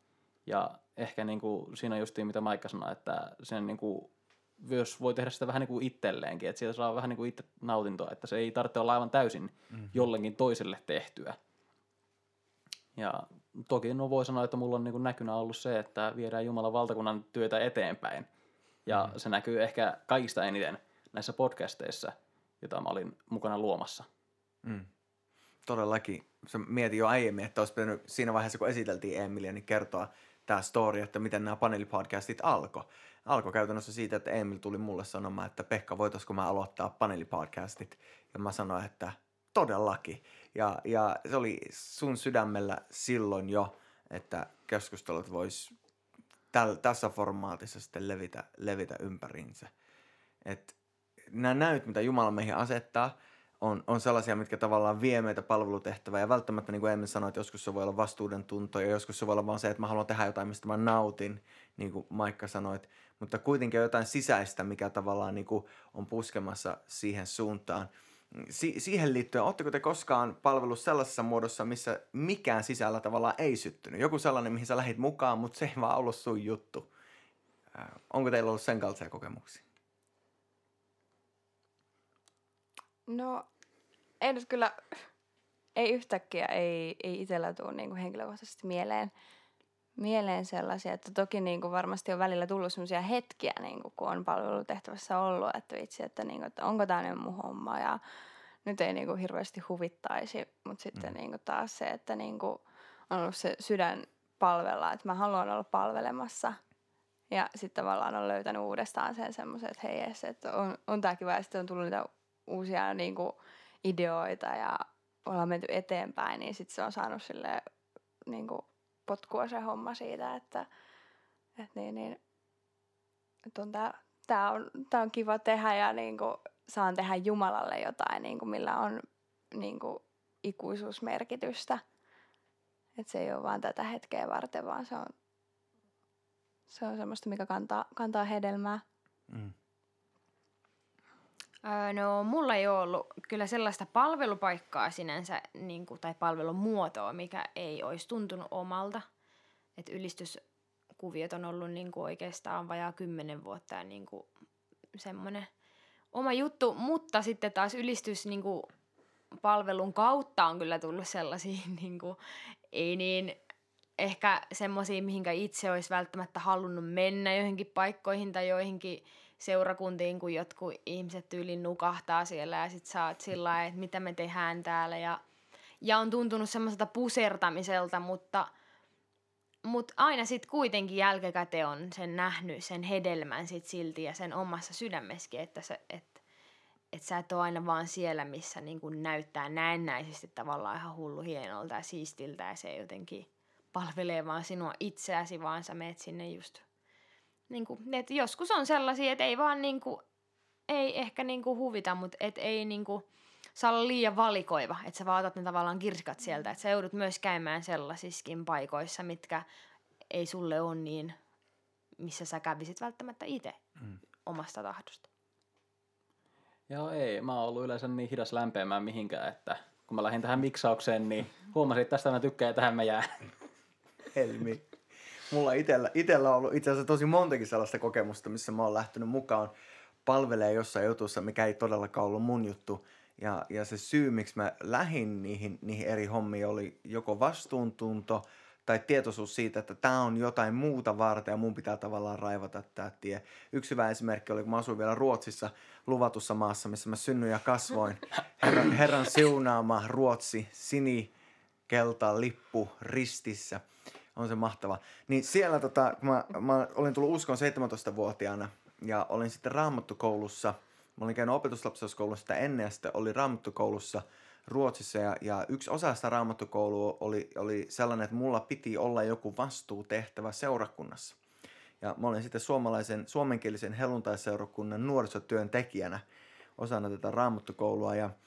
Ja ehkä niin kuin, siinä on justiin mitä Maikka sanoi, että sen niin kuin, myös voi tehdä sitä vähän niin kuin itselleenkin, että sieltä saa vähän niin kuin itse nautintoa, että se ei tarvitse olla aivan täysin mm-hmm. jollekin toiselle tehtyä. Ja toki no voi sanoa, että mulla on niin näkynä ollut se, että viedään Jumalan valtakunnan työtä eteenpäin. Ja mm-hmm. se näkyy ehkä kaikista eniten näissä podcasteissa, joita mä olin mukana luomassa. Mm. Todellakin. Se mietin jo aiemmin, että olisi pitänyt siinä vaiheessa, kun esiteltiin Emilia, niin kertoa tämä story, että miten nämä paneelipodcastit alkoi alkoi käytännössä siitä, että Emil tuli mulle sanomaan, että Pekka, voitaisiko mä aloittaa paneelipodcastit? Ja mä sanoin, että todellakin. Ja, ja se oli sun sydämellä silloin jo, että keskustelut vois täl, tässä formaatissa sitten levitä, levitä ympäriinsä. Et nämä näyt, mitä Jumala meihin asettaa, on, on sellaisia, mitkä tavallaan vie meitä palvelutehtävää. Ja välttämättä, niin kuin Emil sanoi, että joskus se voi olla vastuuden tunto ja joskus se voi olla vaan se, että mä haluan tehdä jotain, mistä mä nautin, niin kuin Maikka sanoi. Mutta kuitenkin jotain sisäistä, mikä tavallaan niin kuin on puskemassa siihen suuntaan. Si- siihen liittyen, oletteko te koskaan palvellut sellaisessa muodossa, missä mikään sisällä tavallaan ei syttynyt? Joku sellainen, mihin sä lähit mukaan, mutta se ei vaan ollut sun juttu. Onko teillä ollut sen kaltaisia kokemuksia? No, ei nyt kyllä, ei yhtäkkiä, ei, ei itsellä tule niin kuin henkilökohtaisesti mieleen, mieleen sellaisia, että toki niin kuin varmasti on välillä tullut sellaisia hetkiä, niin kuin, kun on palvelutehtävässä ollut, että vitsi, että, niin kuin, että onko tämä nyt mun homma ja nyt ei niin kuin hirveästi huvittaisi, mutta sitten mm. niin kuin taas se, että niin kuin on ollut se sydän palvella, että mä haluan olla palvelemassa ja sitten tavallaan on löytänyt uudestaan sen semmoisen, että hei, että on, on tämä kiva ja sitten on tullut niitä uusia niin kuin, ideoita ja ollaan menty eteenpäin, niin sitten se on saanut sille niin kuin, potkua se homma siitä, että, että niin, niin, että on tää, tää, on, tää on kiva tehdä ja niin kuin, saan tehdä Jumalalle jotain, niin kuin, millä on niin kuin, ikuisuusmerkitystä. Että se ei ole vaan tätä hetkeä varten, vaan se on, se on semmoista, mikä kantaa, kantaa hedelmää. Mm. Öö, no, mulla ei ole ollut kyllä sellaista palvelupaikkaa sinänsä, niin kuin, tai palvelumuotoa, mikä ei olisi tuntunut omalta. Et ylistyskuviot on ollut niin kuin oikeastaan vajaa kymmenen vuotta ja niin kuin semmoinen oma juttu, mutta sitten taas ylistys niin kuin palvelun kautta on kyllä tullut sellaisia niin kuin, ei niin ehkä semmoisia, mihinkä itse olisi välttämättä halunnut mennä joihinkin paikkoihin tai joihinkin seurakuntiin, kun jotkut ihmiset tyyliin nukahtaa siellä ja sit sä oot sillä että mitä me tehdään täällä. Ja, ja on tuntunut semmoiselta pusertamiselta, mutta, mutta aina sitten kuitenkin jälkikäteen on sen nähnyt, sen hedelmän sit silti ja sen omassa sydämessäkin, että, se, että, että sä et ole aina vaan siellä, missä niin kun näyttää näennäisesti tavallaan ihan hullu hienolta ja siistiltä ja se jotenkin palvelee vaan sinua itseäsi, vaan sä meet sinne just niin kuin, että joskus on sellaisia, että ei vaan niin kuin, ei ehkä niin kuin huvita, mutta et ei niin kuin, saa olla liian valikoiva, että sä vaatat ne tavallaan kirskat sieltä, että sä joudut myös käymään sellaisissakin paikoissa, mitkä ei sulle ole niin, missä sä kävisit välttämättä itse mm. omasta tahdosta. Joo, ei. Mä oon ollut yleensä niin hidas lämpeämään mihinkään, että kun mä lähdin tähän miksaukseen, niin huomasin, että tästä mä tykkään ja tähän mä jään. Helmi. Mulla itellä, itellä on ollut itse asiassa tosi montakin sellaista kokemusta, missä mä oon lähtenyt mukaan palvelee jossain jutussa, mikä ei todellakaan ollut mun juttu. Ja, ja se syy, miksi mä lähdin niihin, niihin eri hommiin, oli joko vastuuntunto tai tietoisuus siitä, että tämä on jotain muuta varten ja mun pitää tavallaan raivata tämä tie. Yksi hyvä esimerkki oli, kun mä asuin vielä Ruotsissa luvatussa maassa, missä mä synnyin ja kasvoin. Herran, herran siunaama Ruotsi, sini, kelta, lippu ristissä – on se mahtava. Niin siellä tota, mä, mä olin tullut uskon 17-vuotiaana ja olin sitten raamattukoulussa. Mä olin käynyt opetuslapseuskoulussa sitä ennen ja sitten oli raamattukoulussa Ruotsissa ja, ja yksi osa sitä raamattukoulua oli, oli sellainen, että mulla piti olla joku vastuutehtävä seurakunnassa. Ja mä olin sitten suomalaisen, suomenkielisen helluntaiseurakunnan nuorisotyön tekijänä osana tätä raamattukoulua ja –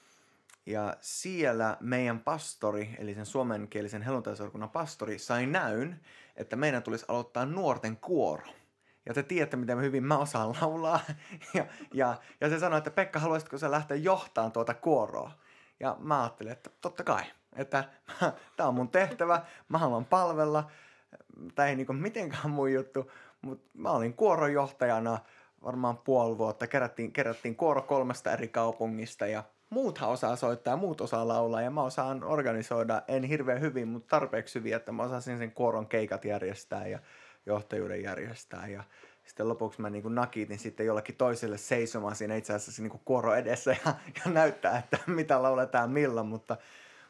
ja siellä meidän pastori, eli sen suomenkielisen helluntaiseurakunnan pastori, sai näyn, että meidän tulisi aloittaa nuorten kuoro. Ja te tiedätte, miten hyvin mä osaan laulaa. Ja, ja, ja se sanoi, että Pekka, haluaisitko sä lähteä johtamaan tuota kuoroa? Ja mä ajattelin, että totta kai, että tämä on mun tehtävä, mä haluan palvella. Tämä ei niinku mitenkään mun juttu, mutta mä olin kuorojohtajana varmaan puoli vuotta. Kerättiin, kerättiin kuoro kolmesta eri kaupungista ja – muuthan osaa soittaa ja muut osaa laulaa ja mä osaan organisoida, en hirveän hyvin, mutta tarpeeksi hyvin, että mä osasin sen kuoron keikat järjestää ja johtajuuden järjestää ja sitten lopuksi mä niin nakitin sitten jollekin toiselle seisomaan siinä itse asiassa niin kuoro edessä ja, ja näyttää, että mitä lauletaan milloin, mutta,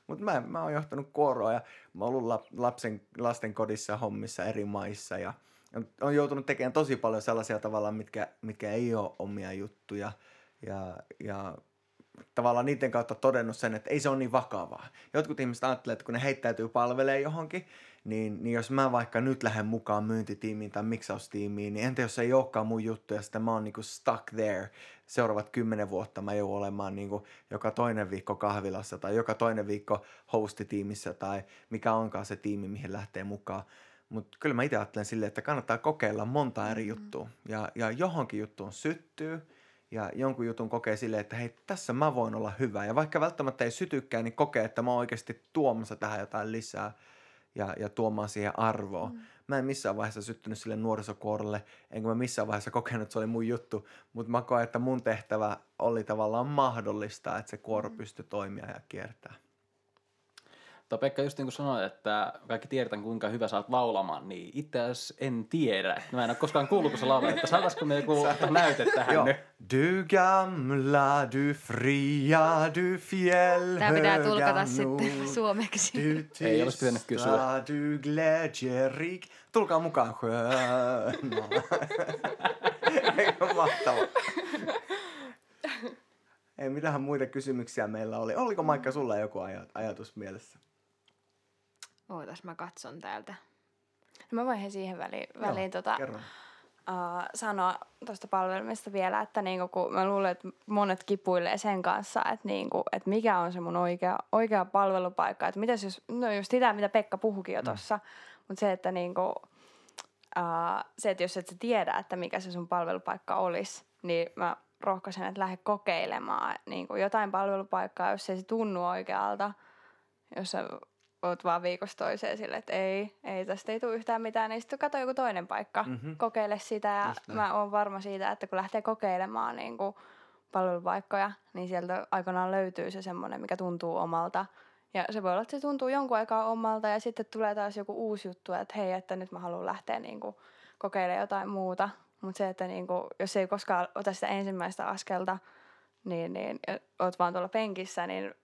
mutta mä, mä oon johtanut kuoroa ja mä oon ollut lapsen, lasten kodissa hommissa eri maissa ja on joutunut tekemään tosi paljon sellaisia tavalla, mitkä, mitkä ei ole omia juttuja ja, ja tavallaan niiden kautta todennut sen, että ei se ole niin vakavaa. Jotkut ihmiset ajattelee, että kun ne heittäytyy palvelee johonkin, niin, niin jos mä vaikka nyt lähden mukaan myyntitiimiin tai miksaustiimiin, niin entä jos se ei olekaan mun juttu ja sitten mä oon niinku stuck there seuraavat kymmenen vuotta mä joudun olemaan niinku joka toinen viikko kahvilassa tai joka toinen viikko hostitiimissä tai mikä onkaan se tiimi, mihin lähtee mukaan. Mutta kyllä mä itse ajattelen silleen, että kannattaa kokeilla monta eri mm-hmm. juttua ja, ja johonkin juttuun syttyy – ja jonkun jutun kokee silleen, että hei, tässä mä voin olla hyvä. Ja vaikka välttämättä ei sytykään, niin kokee, että mä oon oikeasti tuomassa tähän jotain lisää ja, ja tuomaan siihen arvoa. Mm. Mä en missään vaiheessa syttynyt sille nuorisokuorolle, enkä mä missään vaiheessa kokenut, että se oli mun juttu, mutta mä koen, että mun tehtävä oli tavallaan mahdollista, että se kuoro mm. pystyi toimia ja kiertää. Mutta Pekka, just niin kuin sanoit, että kaikki tiedetään kuinka hyvä saat laulamaan, niin itse asiassa en tiedä. Mä en ole koskaan kuullut, kun sä laulat, että saataisiko me joku näyte tähän Joo. nyt? Du gamla, du fria, du fjäll Tämä pitää tulkata sitten suomeksi. Du Ei olisi pitänyt kysyä. Du glädjerik. Tulkaa mukaan sköna. Eikö mahtava? Ei, mitähän muita kysymyksiä meillä oli. Oliko Maikka sulla joku ajatus mielessä? Ootas, mä katson täältä. No mä vaihan siihen väliin. väliin tota, uh, sanoa tuosta palvelimesta vielä, että niinku, kun mä luulen, että monet kipuilee sen kanssa, että, niinku, että mikä on se mun oikea, oikea palvelupaikka. Että mitäs jos, no just sitä, mitä Pekka puhukin jo tuossa, mm. mutta se, että niinku, uh, se, että jos et sä tiedä, että mikä se sun palvelupaikka olisi, niin mä rohkaisen, että lähde kokeilemaan niin kuin jotain palvelupaikkaa, jos ei se tunnu oikealta, jos sä oot vaan viikosta toiseen sille, että ei, ei tästä ei tule yhtään mitään, niin sitten katso joku toinen paikka, mm-hmm. kokeile sitä ja mä oon varma siitä, että kun lähtee kokeilemaan niin kuin palvelupaikkoja, niin sieltä aikanaan löytyy se semmoinen, mikä tuntuu omalta. Ja se voi olla, että se tuntuu jonkun aikaa omalta ja sitten tulee taas joku uusi juttu, että hei, että nyt mä haluan lähteä niin kuin kokeilemaan jotain muuta. Mutta se, että niin kuin, jos ei koskaan ota sitä ensimmäistä askelta, niin, niin oot vaan tuolla penkissä, niin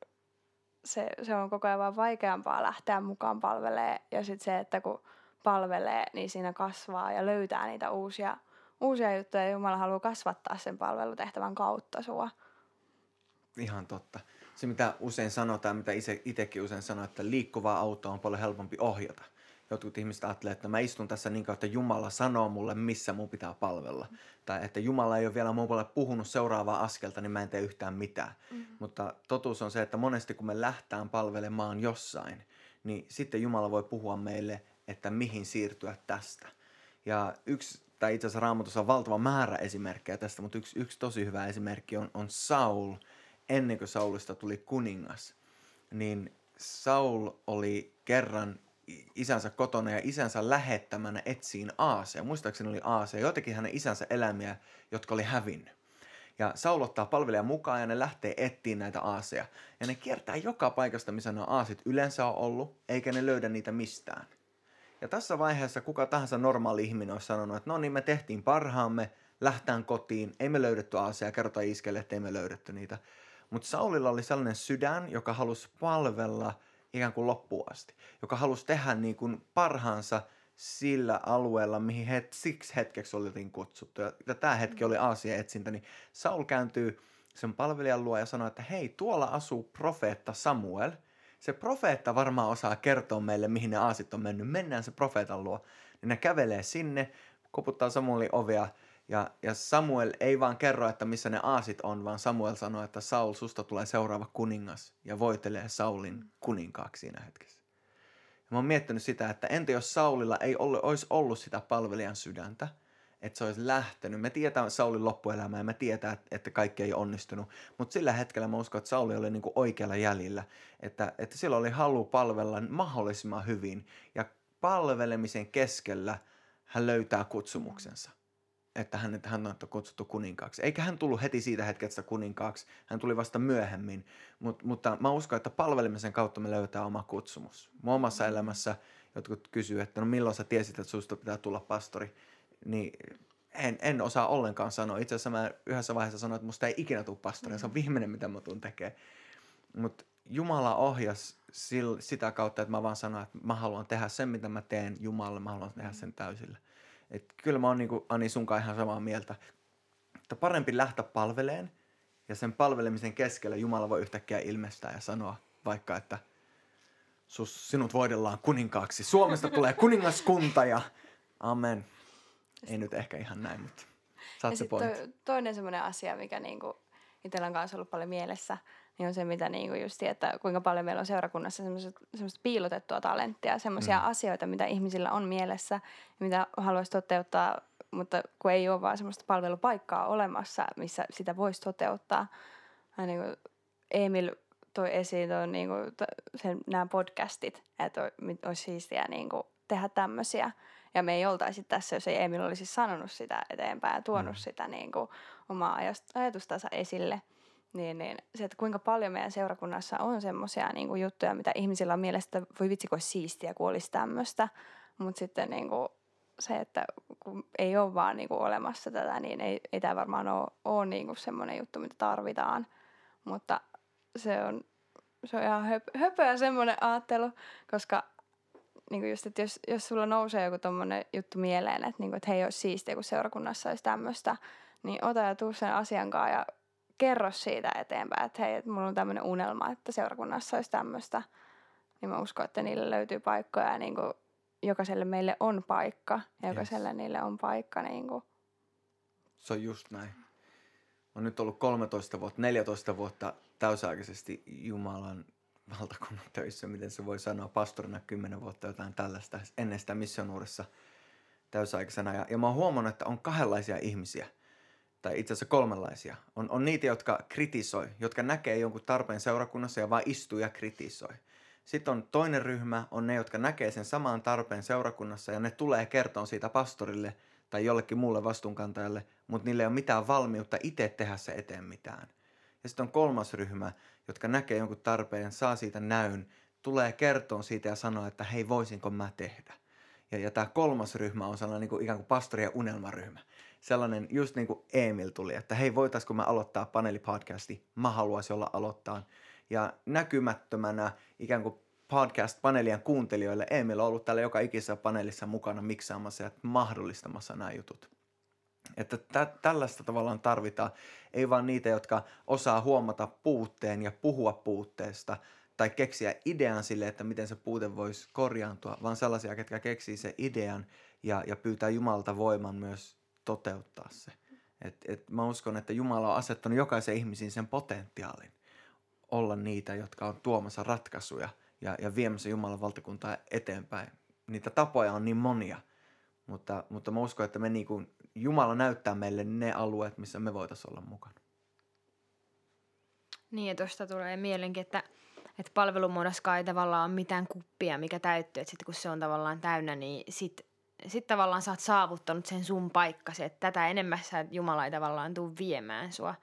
se, se on koko ajan vaan vaikeampaa lähteä mukaan palvelee. Ja sitten se, että kun palvelee, niin siinä kasvaa ja löytää niitä uusia, uusia juttuja. Jumala haluaa kasvattaa sen palvelutehtävän kautta sua. Ihan totta. Se, mitä usein sanotaan, mitä itsekin usein sanoo, että liikkuvaa autoa on paljon helpompi ohjata jotkut ihmiset ajattelee, että mä istun tässä niin kautta Jumala sanoo mulle, missä mun pitää palvella. Mm. Tai että Jumala ei ole vielä mulle puhunut seuraavaa askelta, niin mä en tee yhtään mitään. Mm. Mutta totuus on se, että monesti kun me lähtään palvelemaan jossain, niin sitten Jumala voi puhua meille, että mihin siirtyä tästä. Ja yksi, tai itse asiassa Raamatussa on valtava määrä esimerkkejä tästä, mutta yksi, yksi tosi hyvä esimerkki on, on Saul, ennen kuin Saulista tuli kuningas. Niin Saul oli kerran isänsä kotona ja isänsä lähettämänä etsiin Aasea. Muistaakseni oli Aasea, joitakin hänen isänsä eläimiä, jotka oli hävinnyt. Ja Saul ottaa palvelijan mukaan ja ne lähtee etsiin näitä aaseja. Ja ne kiertää joka paikasta, missä ne aasit yleensä on ollut, eikä ne löydä niitä mistään. Ja tässä vaiheessa kuka tahansa normaali ihminen olisi sanonut, että no niin, me tehtiin parhaamme, lähtään kotiin, ei me löydetty aaseja, kerrota iskelle, että ei me löydetty niitä. Mutta Saulilla oli sellainen sydän, joka halusi palvella – ikään kuin loppuun asti, joka halusi tehdä niin kuin parhaansa sillä alueella, mihin het, siksi hetkeksi oltiin kutsuttu. Ja, ja tämä hetki oli Aasia etsintä, niin Saul kääntyy sen palvelijan luo ja sanoo, että hei, tuolla asuu profeetta Samuel. Se profeetta varmaan osaa kertoa meille, mihin ne aasit on mennyt. Mennään se profeetan luo. Niin ne kävelee sinne, koputtaa Samuelin ovea ja, ja Samuel ei vaan kerro, että missä ne aasit on, vaan Samuel sanoo, että Saul, susta tulee seuraava kuningas ja voitelee Saulin kuninkaaksi siinä hetkessä. Ja mä oon miettinyt sitä, että entä jos Saulilla ei ollut, olisi ollut sitä palvelijan sydäntä, että se olisi lähtenyt. Me tietää Saulin loppuelämää ja me tietää, että kaikki ei onnistunut. Mutta sillä hetkellä mä uskon, että Sauli oli niinku oikealla jäljellä. Että, että sillä oli halu palvella mahdollisimman hyvin. Ja palvelemisen keskellä hän löytää kutsumuksensa että hänet, hän on kutsuttu kuninkaaksi. Eikä hän tullut heti siitä hetkestä kuninkaaksi, hän tuli vasta myöhemmin. Mut, mutta mä uskon, että palvelemisen kautta me löytää oma kutsumus. Mun omassa elämässä jotkut kysyy, että no milloin sä tiesit, että susta pitää tulla pastori, niin en, en osaa ollenkaan sanoa. Itse asiassa mä yhdessä vaiheessa sanoin, että musta ei ikinä tule pastori, se on viimeinen, mitä mä tuun tekemään. Mutta Jumala ohjas sil, sitä kautta, että mä vaan sanoin, että mä haluan tehdä sen, mitä mä teen Jumalalle, mä haluan tehdä sen täysillä. Et kyllä mä oon niinku Ani sunkaan ihan samaa mieltä, että parempi lähteä palveleen ja sen palvelemisen keskellä Jumala voi yhtäkkiä ilmestää ja sanoa vaikka, että sus, sinut voidellaan kuninkaaksi. Suomesta tulee kuningaskunta ja amen. Ei nyt ehkä ihan näin, mutta saat se to, toinen semmoinen asia, mikä niinku itsellä on kanssa ollut paljon mielessä – niin on se, mitä niin kuin just, että kuinka paljon meillä on seurakunnassa semmoista piilotettua talenttia, semmoisia mm. asioita, mitä ihmisillä on mielessä, mitä haluaisi toteuttaa, mutta kun ei ole vaan semmoista palvelupaikkaa olemassa, missä sitä voisi toteuttaa. Ja niin kuin Emil toi esiin toi, niin kuin, sen, nämä podcastit, että olisi siistiä niin kuin, tehdä tämmöisiä. Ja me ei oltaisi tässä, jos ei Emil olisi sanonut sitä eteenpäin ja tuonut mm. sitä niin kuin, omaa ajatustansa esille – niin, niin se, että kuinka paljon meidän seurakunnassa on semmoisia niin juttuja, mitä ihmisillä on mielestä, voi vitsi, kun siistiä, kun olisi tämmöistä. Mutta sitten niin kuin, se, että kun ei ole vaan niin kuin olemassa tätä, niin ei, ei tämä varmaan ole, ole niin kuin semmoinen juttu, mitä tarvitaan. Mutta se on, se on ihan höp, höpöä semmoinen ajattelu, koska niin kuin just, että jos, jos sulla nousee joku tommonen juttu mieleen, että, niin kuin, että hei, olisi siistiä, kun seurakunnassa olisi tämmöistä, niin ota ja tuu sen asian kanssa ja kerro siitä eteenpäin, että hei, että mulla on tämmöinen unelma, että seurakunnassa olisi tämmöistä, niin mä uskon, että niille löytyy paikkoja ja niin kuin jokaiselle meille on paikka ja jokaiselle yes. niille on paikka niin kuin Se on just näin. On nyt ollut 13 vuotta, 14 vuotta täysaikaisesti Jumalan valtakunnan töissä, miten se voi sanoa, pastorina 10 vuotta jotain tällaista, ennen sitä missionuudessa täysaikaisena. Ja, ja mä oon huomannut, että on kahdenlaisia ihmisiä, tai itse asiassa kolmenlaisia. On, on niitä, jotka kritisoi, jotka näkee jonkun tarpeen seurakunnassa ja vaan istuu ja kritisoi. Sitten on toinen ryhmä, on ne, jotka näkee sen samaan tarpeen seurakunnassa ja ne tulee kertoa siitä pastorille tai jollekin muulle vastuunkantajalle, mutta niille ei ole mitään valmiutta itse tehdä se eteen mitään. Ja sitten on kolmas ryhmä, jotka näkee jonkun tarpeen, saa siitä näyn, tulee kertoa siitä ja sanoa, että hei, voisinko mä tehdä. Ja, ja tämä kolmas ryhmä on sellainen niin kuin, ikään kuin pastorien unelmaryhmä. Sellainen, just niin kuin Emil tuli, että hei, voitaisiko mä aloittaa paneelipodcasti, mä haluaisin olla aloittaa. Ja näkymättömänä ikään kuin podcast-paneelien kuuntelijoille Emil on ollut täällä joka ikisessä paneelissa mukana miksaamassa ja mahdollistamassa nämä jutut. Että tä- tällaista tavallaan tarvitaan, ei vaan niitä, jotka osaa huomata puutteen ja puhua puutteesta tai keksiä idean sille, että miten se puute voisi korjaantua, vaan sellaisia, ketkä keksii se idean ja, ja pyytää Jumalta voiman myös toteuttaa se. Et, et mä uskon, että Jumala on asettanut jokaisen ihmisiin sen potentiaalin olla niitä, jotka on tuomassa ratkaisuja ja, ja viemässä Jumalan valtakuntaa eteenpäin. Niitä tapoja on niin monia, mutta, mutta mä uskon, että me niin kuin, Jumala näyttää meille ne alueet, missä me voitaisiin olla mukana. Niin, ja tuosta tulee mielenkin, että, että palvelumuodoskaan ei tavallaan ole mitään kuppia, mikä täyttyy. Että sitten kun se on tavallaan täynnä, niin sitten sit tavallaan sä oot saavuttanut sen sun paikkasi. Että tätä enemmän sä Jumala ei tavallaan tuu viemään sua.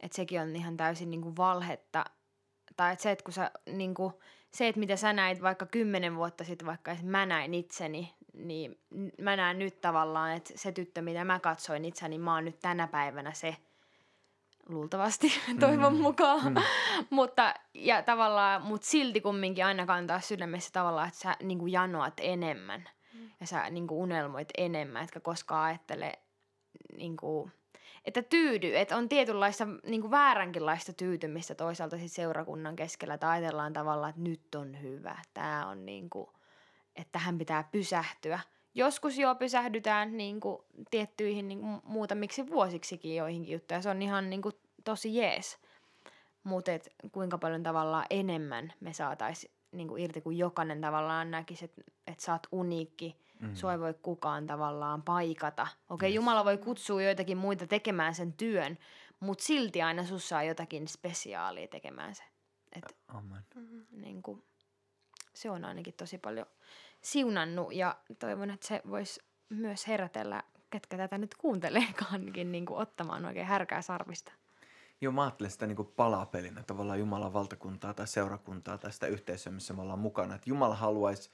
Että sekin on ihan täysin niinku valhetta. Tai että se, että kun sä niinku, se, että mitä sä näit vaikka kymmenen vuotta sitten, vaikka mä näin itseni, niin mä näen nyt tavallaan, että se tyttö, mitä mä katsoin itseni, niin mä oon nyt tänä päivänä se, luultavasti, toivon mm. mukaan. Mm. mutta, ja tavallaan, mut silti kumminkin aina kantaa sydämessä tavallaan, että sä niin kuin janoat enemmän. Ja sä niin kuin unelmoit enemmän, etkä koskaan ajattele, niin kuin, että tyydy. Että on tietynlaista niin kuin vääränkinlaista tyytymistä toisaalta sit seurakunnan keskellä. Että ajatellaan tavallaan, että nyt on hyvä. Tämä on niin kuin, että tähän pitää pysähtyä. Joskus jo pysähdytään niin kuin, tiettyihin niin kuin, muutamiksi vuosiksikin joihinkin juttuja. Se on ihan niin kuin, tosi jees. Mutta kuinka paljon tavallaan enemmän me saataisiin niin irti, kun jokainen tavallaan näkisi, että et sä oot uniikki. Mm. Sua ei voi kukaan tavallaan paikata. Okei, okay, yes. Jumala voi kutsua joitakin muita tekemään sen työn, mutta silti aina sussa on jotakin spesiaalia tekemään se. Et, Amen. Niin kuin, se on ainakin tosi paljon siunannut ja toivon, että se voisi myös herätellä, ketkä tätä nyt kuunteleekaankin, niin kuin ottamaan oikein härkää sarvista. Joo, mä ajattelen sitä niin kuin palapelinä tavallaan Jumalan valtakuntaa tai seurakuntaa tai sitä yhteisöä, missä me ollaan mukana. Että Jumala haluaisi,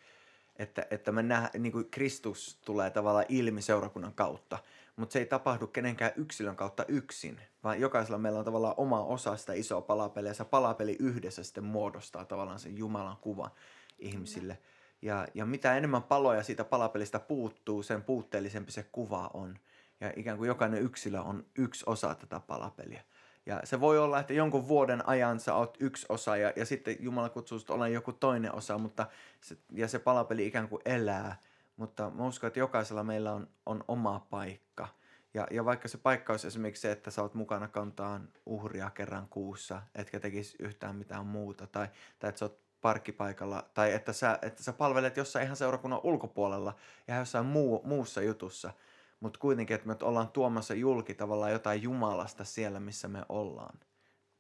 että, että me nähdään, niin kuin Kristus tulee tavallaan ilmi seurakunnan kautta, mutta se ei tapahdu kenenkään yksilön kautta yksin, vaan jokaisella meillä on tavallaan oma osa sitä isoa palapeliä, ja se palapeli yhdessä sitten muodostaa tavallaan sen Jumalan kuvan ihmisille. Ja, ja mitä enemmän paloja siitä palapelistä puuttuu, sen puutteellisempi se kuva on. Ja ikään kuin jokainen yksilö on yksi osa tätä palapeliä. Ja se voi olla, että jonkun vuoden ajan sä oot yksi osa ja, ja sitten Jumala kutsuu sut olemaan joku toinen osa, mutta se, ja se palapeli ikään kuin elää. Mutta mä uskon, että jokaisella meillä on, on oma paikka. Ja, ja vaikka se paikka olisi esimerkiksi se, että sä oot mukana kantaan uhria kerran kuussa, etkä tekisi yhtään mitään muuta, tai, tai että sä oot parkkipaikalla, tai että sä, että sä palvelet jossain ihan seurakunnan ulkopuolella ja jossain muu, muussa jutussa, mutta kuitenkin, että me ollaan tuomassa julki tavallaan jotain Jumalasta siellä, missä me ollaan.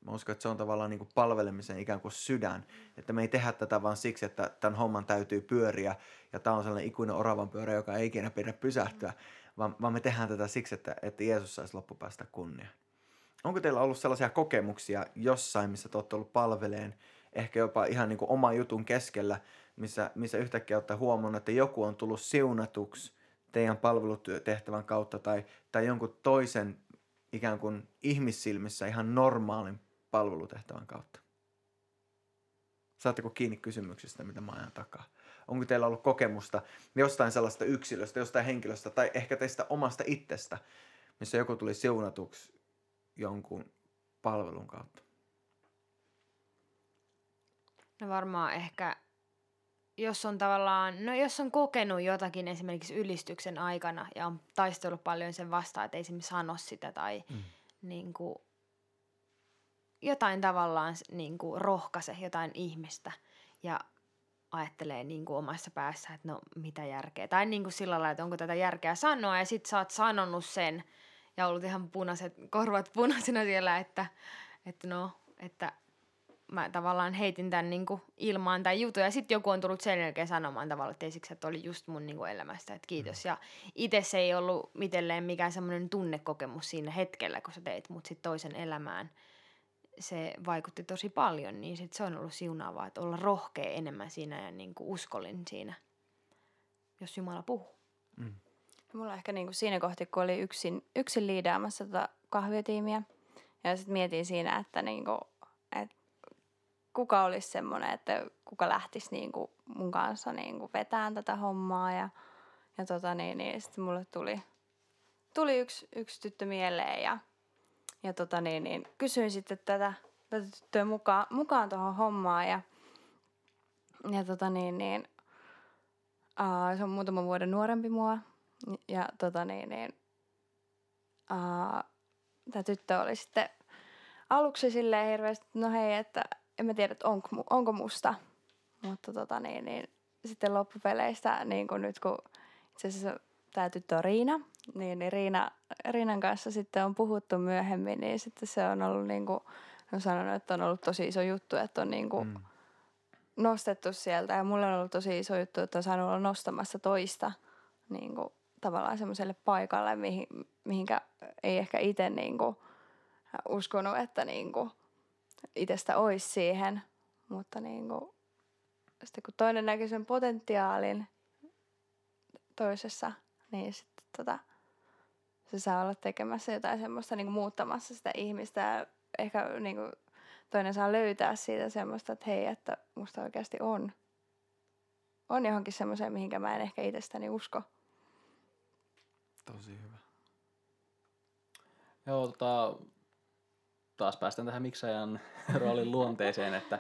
Mä uskon, että se on tavallaan niin kuin palvelemisen ikään kuin sydän, että me ei tehdä tätä vaan siksi, että tämän homman täytyy pyöriä ja tämä on sellainen ikuinen oravan pyörä, joka ei ikinä pidä pysähtyä, vaan, vaan me tehdään tätä siksi, että, että Jeesus saisi loppupäästä kunnia. Onko teillä ollut sellaisia kokemuksia jossain, missä te olette ollut palveleen ehkä jopa ihan niin kuin oma jutun keskellä, missä, missä yhtäkkiä olette huomannut, että joku on tullut siunatuksi teidän palvelutehtävän kautta tai, tai jonkun toisen ikään kuin ihmissilmissä ihan normaalin palvelutehtävän kautta. Saatteko kiinni kysymyksistä, mitä mä ajan takaa? Onko teillä ollut kokemusta jostain sellaista yksilöstä, jostain henkilöstä tai ehkä teistä omasta itsestä, missä joku tuli siunatuksi jonkun palvelun kautta? No varmaan ehkä jos on tavallaan, no jos on kokenut jotakin esimerkiksi ylistyksen aikana ja on taistellut paljon sen vastaan, että ei esimerkiksi sano sitä tai mm. niin kuin, jotain tavallaan niin kuin rohkaise jotain ihmistä ja ajattelee niin kuin omassa päässä, että no mitä järkeä. Tai niin kuin sillä lailla, että onko tätä järkeä sanoa ja sit sä oot sanonut sen ja ollut ihan punaiset, korvat punaisena siellä, että, että no, että mä tavallaan heitin tämän niin kuin ilmaan tai jutun. Ja sitten joku on tullut sen jälkeen sanomaan tavallaan, että siksi, että oli just mun niin kuin elämästä, että kiitos. Mm. Ja itse se ei ollut mitelleen mikään semmoinen tunnekokemus siinä hetkellä, kun sä teit, mutta sitten toisen elämään se vaikutti tosi paljon, niin sit se on ollut siunaavaa, että olla rohkea enemmän siinä ja niin kuin uskollinen siinä, jos Jumala puhuu. Mm. Mulla ehkä niin kuin siinä kohti, kun oli yksin, yksin liidaamassa tota kahvitiimiä, ja sitten mietin siinä, että niin kuin, että kuka olisi semmoinen, että kuka lähtisi niin kuin mun kanssa niin kuin vetään tätä hommaa. Ja, ja tota niin, niin sitten mulle tuli, tuli yksi, yksi tyttö mieleen ja, ja tota niin, niin kysyin sitten tätä, tätä tyttöä mukaan, mukaan tuohon hommaan. Ja, ja tota niin, niin uh, se on muutaman vuoden nuorempi mua. Ja tota niin, niin uh, tämä tyttö oli sitten aluksi silleen hirveästi, no hei, että en mä tiedä, onko, onko musta. Mutta tota niin, niin sitten loppupeleistä, niin kun nyt kun itse asiassa tämä tyttö on Riina, niin, niin Riina, Riinan kanssa sitten on puhuttu myöhemmin, niin sitten se on ollut niin kuin, on sanonut, että on ollut tosi iso juttu, että on niin kuin mm. nostettu sieltä. Ja mulle on ollut tosi iso juttu, että on saanut olla nostamassa toista niin kuin, tavallaan semmoiselle paikalle, mihin, mihinkä ei ehkä itse niin kuin, uskonut, että niin kuin, itsestä olisi siihen. Mutta niin kuin, sitten kun toinen näki sen potentiaalin toisessa, niin sitten tota, se saa olla tekemässä jotain semmoista niin kuin muuttamassa sitä ihmistä. Ja ehkä niin kuin, toinen saa löytää siitä semmoista, että hei, että musta oikeasti on. On johonkin semmoiseen, mihinkä mä en ehkä itsestäni usko. Tosi hyvä. Joo, tota, taas päästään tähän miksajan roolin luonteeseen, että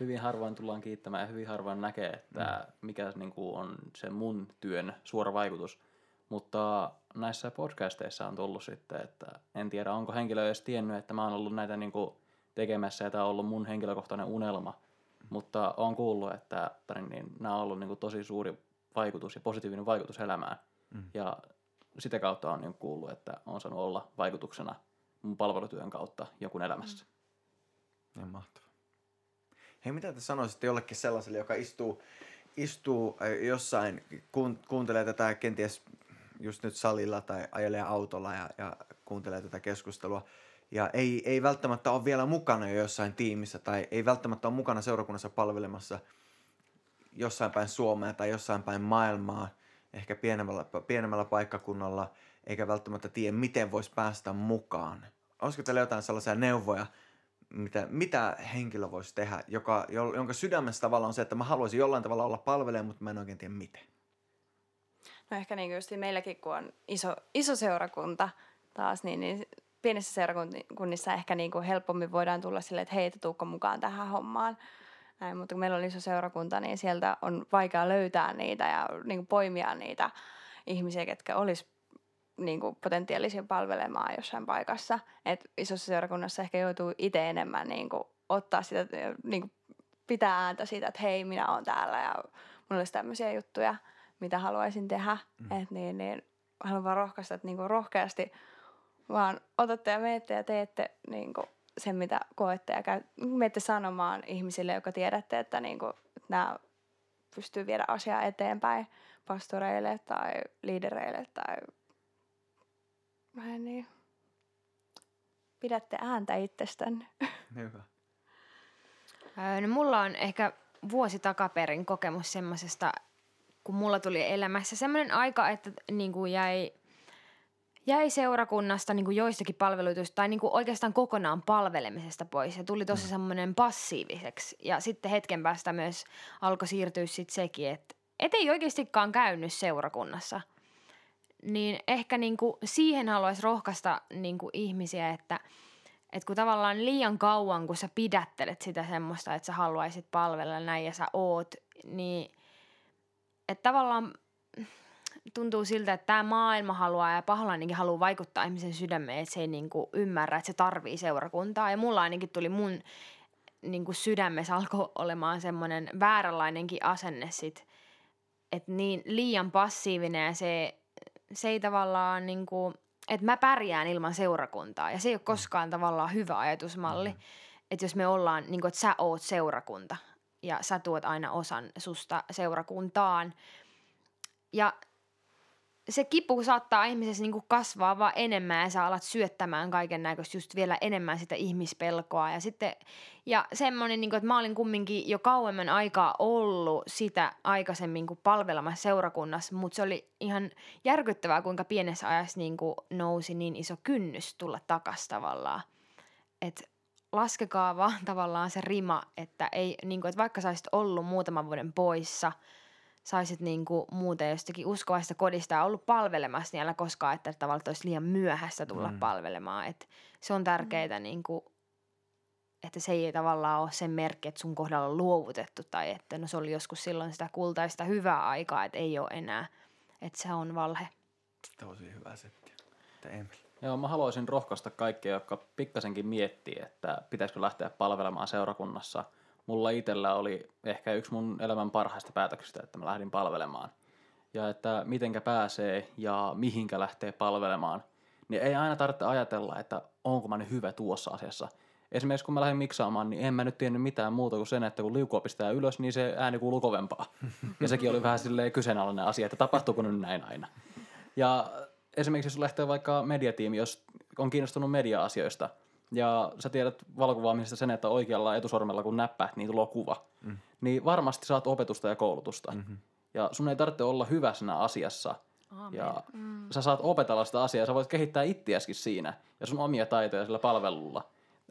hyvin harvoin tullaan kiittämään ja hyvin harvoin näkee, että mm. mikä niin kuin on se mun työn suora vaikutus. Mutta näissä podcasteissa on tullut sitten, että en tiedä onko henkilö edes tiennyt, että mä oon ollut näitä niin kuin tekemässä ja tämä on ollut mun henkilökohtainen unelma. Mutta on kuullut, että niin, nämä on ollut niin kuin tosi suuri vaikutus ja positiivinen vaikutus elämään. Mm. Ja sitä kautta on niin kuullut, että on saanut olla vaikutuksena mun palvelutyön kautta jonkun elämässä. Mm. Ja mahtavaa. Hei, mitä te sanoisitte jollekin sellaiselle, joka istuu, istuu jossain, kuun, kuuntelee tätä kenties just nyt salilla tai ajelee autolla ja, ja kuuntelee tätä keskustelua ja ei, ei välttämättä ole vielä mukana jo jossain tiimissä tai ei välttämättä ole mukana seurakunnassa palvelemassa jossain päin Suomea tai jossain päin maailmaa, ehkä pienemmällä, pienemmällä paikkakunnalla, eikä välttämättä tiedä, miten voisi päästä mukaan. Olisiko teillä jotain sellaisia neuvoja, mitä, mitä henkilö voisi tehdä, joka, jonka sydämessä tavallaan on se, että mä haluaisin jollain tavalla olla palvelija, mutta mä en oikein tiedä miten? No ehkä niin just meilläkin, kun on iso, iso seurakunta taas, niin, niin pienissä seurakunnissa ehkä niin kuin helpommin voidaan tulla silleen, että hei, tuukko mukaan tähän hommaan. Näin, mutta kun meillä on iso seurakunta, niin sieltä on vaikea löytää niitä ja niin kuin poimia niitä ihmisiä, ketkä olisi niin kuin potentiaalisia palvelemaan jossain paikassa. Et isossa seurakunnassa ehkä joutuu itse enemmän niin kuin, ottaa sitä, niin kuin, pitää ääntä siitä, että hei, minä olen täällä ja mulla olisi tämmöisiä juttuja, mitä haluaisin tehdä. Mm. Et niin, niin, haluan vaan rohkaista, että niin kuin, rohkeasti vaan otatte ja menette ja teette niin kuin, sen, mitä koette ja käy, menette sanomaan ihmisille, jotka tiedätte, että, niin kuin, että nämä pystyy viedä asiaa eteenpäin pastoreille tai liidereille tai vähän niin. Pidätte ääntä itsestänne. Hyvä. No mulla on ehkä vuosi takaperin kokemus semmoisesta, kun mulla tuli elämässä semmoinen aika, että niin kuin jäi, jäi seurakunnasta niin kuin joistakin palveluituista tai niin kuin oikeastaan kokonaan palvelemisesta pois ja tuli tosi mm. semmoinen passiiviseksi. Ja sitten hetken päästä myös alkoi siirtyä sitten sekin, että et ei oikeastikaan käynyt seurakunnassa – niin ehkä niin kuin siihen haluaisi rohkaista niin kuin ihmisiä, että, että kun tavallaan liian kauan, kun sä pidättelet sitä semmoista, että sä haluaisit palvella näin ja sä oot, niin että tavallaan tuntuu siltä, että tämä maailma haluaa ja paholainenkin haluaa vaikuttaa ihmisen sydämeen, että se ei niinku ymmärrä, että se tarvii seurakuntaa. Ja mulla ainakin tuli mun niinku sydämessä alkoi olemaan semmoinen vääränlainenkin asenne sit, että niin liian passiivinen ja se, se ei tavallaan niinku, että mä pärjään ilman seurakuntaa. Ja se ei ole koskaan tavallaan hyvä ajatusmalli. Mm. Että jos me ollaan, niin kuin, että sä oot seurakunta ja sä tuot aina osan susta seurakuntaan. Ja se kipu saattaa ihmisessä niin kuin kasvaa vaan enemmän ja sä alat syöttämään kaiken näköistä just vielä enemmän sitä ihmispelkoa. Ja, sitten, ja semmoinen, niin kuin, että mä olin kumminkin jo kauemman aikaa ollut sitä aikaisemmin kuin palvelemassa seurakunnassa, mutta se oli ihan järkyttävää, kuinka pienessä ajassa niin kuin nousi niin iso kynnys tulla takas tavallaan. Että laskekaa vaan tavallaan se rima, että, ei, niin kuin, että vaikka sä olisit ollut muutaman vuoden poissa – saisit niin kuin muuten jostakin uskovaista kodista ja ollut palvelemassa siellä koskaan, että tavallaan olisi liian myöhäistä tulla mm. palvelemaan. Et se on tärkeää, mm. niin kuin, että se ei tavallaan ole sen merkki, että sun kohdalla on luovutettu tai että no se oli joskus silloin sitä kultaista hyvää aikaa, että ei ole enää. Että se on valhe. Tosi hyvä setti. Emil. Joo, mä haluaisin rohkaista kaikkia, jotka pikkasenkin miettii, että pitäisikö lähteä palvelemaan seurakunnassa – mulla itsellä oli ehkä yksi mun elämän parhaista päätöksistä, että mä lähdin palvelemaan. Ja että mitenkä pääsee ja mihinkä lähtee palvelemaan, niin ei aina tarvitse ajatella, että onko mä nyt hyvä tuossa asiassa. Esimerkiksi kun mä lähdin miksaamaan, niin en mä nyt tiennyt mitään muuta kuin sen, että kun liukua pistää ylös, niin se ääni kuuluu kovempaa. Ja sekin oli vähän silleen kyseenalainen asia, että tapahtuuko nyt näin aina. Ja esimerkiksi jos lähtee vaikka mediatiimi, jos on kiinnostunut media-asioista – ja sä tiedät valokuvaamisesta sen, että oikealla etusormella kun näppäät, niin tulee kuva. Mm. Niin varmasti saat opetusta ja koulutusta. Mm-hmm. Ja sun ei tarvitse olla hyvä siinä asiassa. Amen. Ja mm. sä saat opetella sitä asiaa, sä voit kehittää ittiäskin siinä ja sun omia taitoja sillä palvelulla.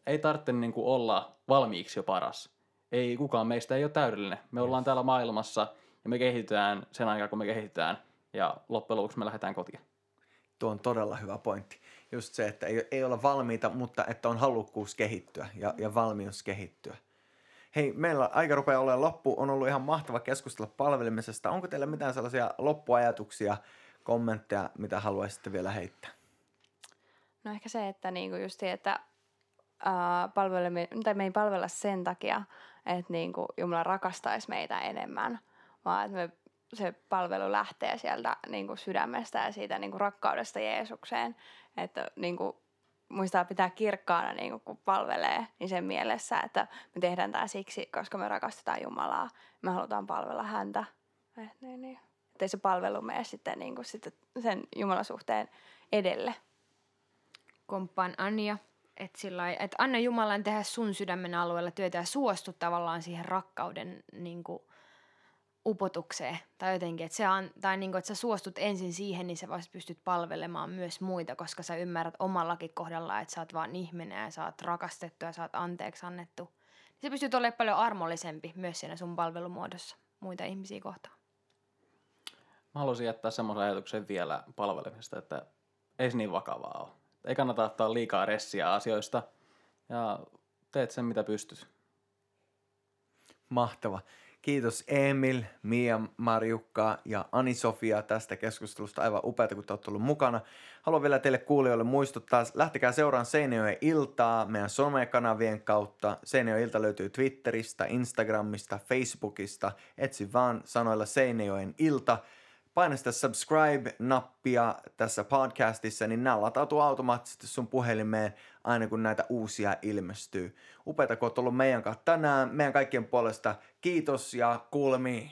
Ei tarvitse niin kuin olla valmiiksi jo paras. Ei kukaan meistä ei ole täydellinen. Me yes. ollaan täällä maailmassa ja me kehitytään sen aikaa, kun me kehitytään. Ja loppujen lopuksi me lähdetään kotiin. Tuo on todella hyvä pointti just se, että ei, ei olla valmiita, mutta että on halukkuus kehittyä ja, ja valmius kehittyä. Hei, meillä aika rupeaa olemaan loppu. On ollut ihan mahtava keskustella palvelemisesta. Onko teillä mitään sellaisia loppuajatuksia, kommentteja, mitä haluaisitte vielä heittää? No ehkä se, että niinku just että uh, palvelemme, tai me ei palvella sen takia, että niinku Jumala rakastaisi meitä enemmän, vaan että me se palvelu lähtee sieltä niin kuin sydämestä ja siitä niin kuin rakkaudesta Jeesukseen. Että niin kuin, muistaa pitää kirkkaana, niin kuin, kun palvelee, niin sen mielessä, että me tehdään tämä siksi, koska me rakastetaan Jumalaa. Me halutaan palvella häntä. Eh, niin, niin. Että ei se palvelu mene sitten, niin kuin, sitten sen Jumalasuhteen edelle. Komppaan Anja. Sillä että anna Jumalan tehdä sun sydämen alueella työtä ja suostu tavallaan siihen rakkauden niin kuin, upotukseen tai jotenkin, että, se on, tai niin kuin, että sä suostut ensin siihen, niin sä vasta pystyt palvelemaan myös muita, koska sä ymmärrät omallakin kohdalla, että sä oot vaan ihminen ja sä oot rakastettu ja sä oot anteeksi annettu. Niin sä pystyt olemaan paljon armollisempi myös siinä sun palvelumuodossa muita ihmisiä kohtaan. Mä haluaisin jättää semmoisen ajatuksen vielä palvelemisesta, että ei se niin vakavaa ole. Ei kannata ottaa liikaa ressiä asioista ja teet sen mitä pystyt. Mahtava. Kiitos Emil, Mia, Marjukka ja Ani-Sofia tästä keskustelusta. Aivan upeata, kun te olette ollut mukana. Haluan vielä teille kuulijoille muistuttaa, lähtekää seuraan Seinäjoen iltaa meidän somekanavien kautta. Seinäjoen ilta löytyy Twitteristä, Instagramista, Facebookista. Etsi vaan sanoilla Seinäjoen ilta paina sitä subscribe-nappia tässä podcastissa, niin nämä latautuu automaattisesti sun puhelimeen aina kun näitä uusia ilmestyy. Upeita, kun oot ollut meidän kanssa tänään. Meidän kaikkien puolesta kiitos ja kuulemiin.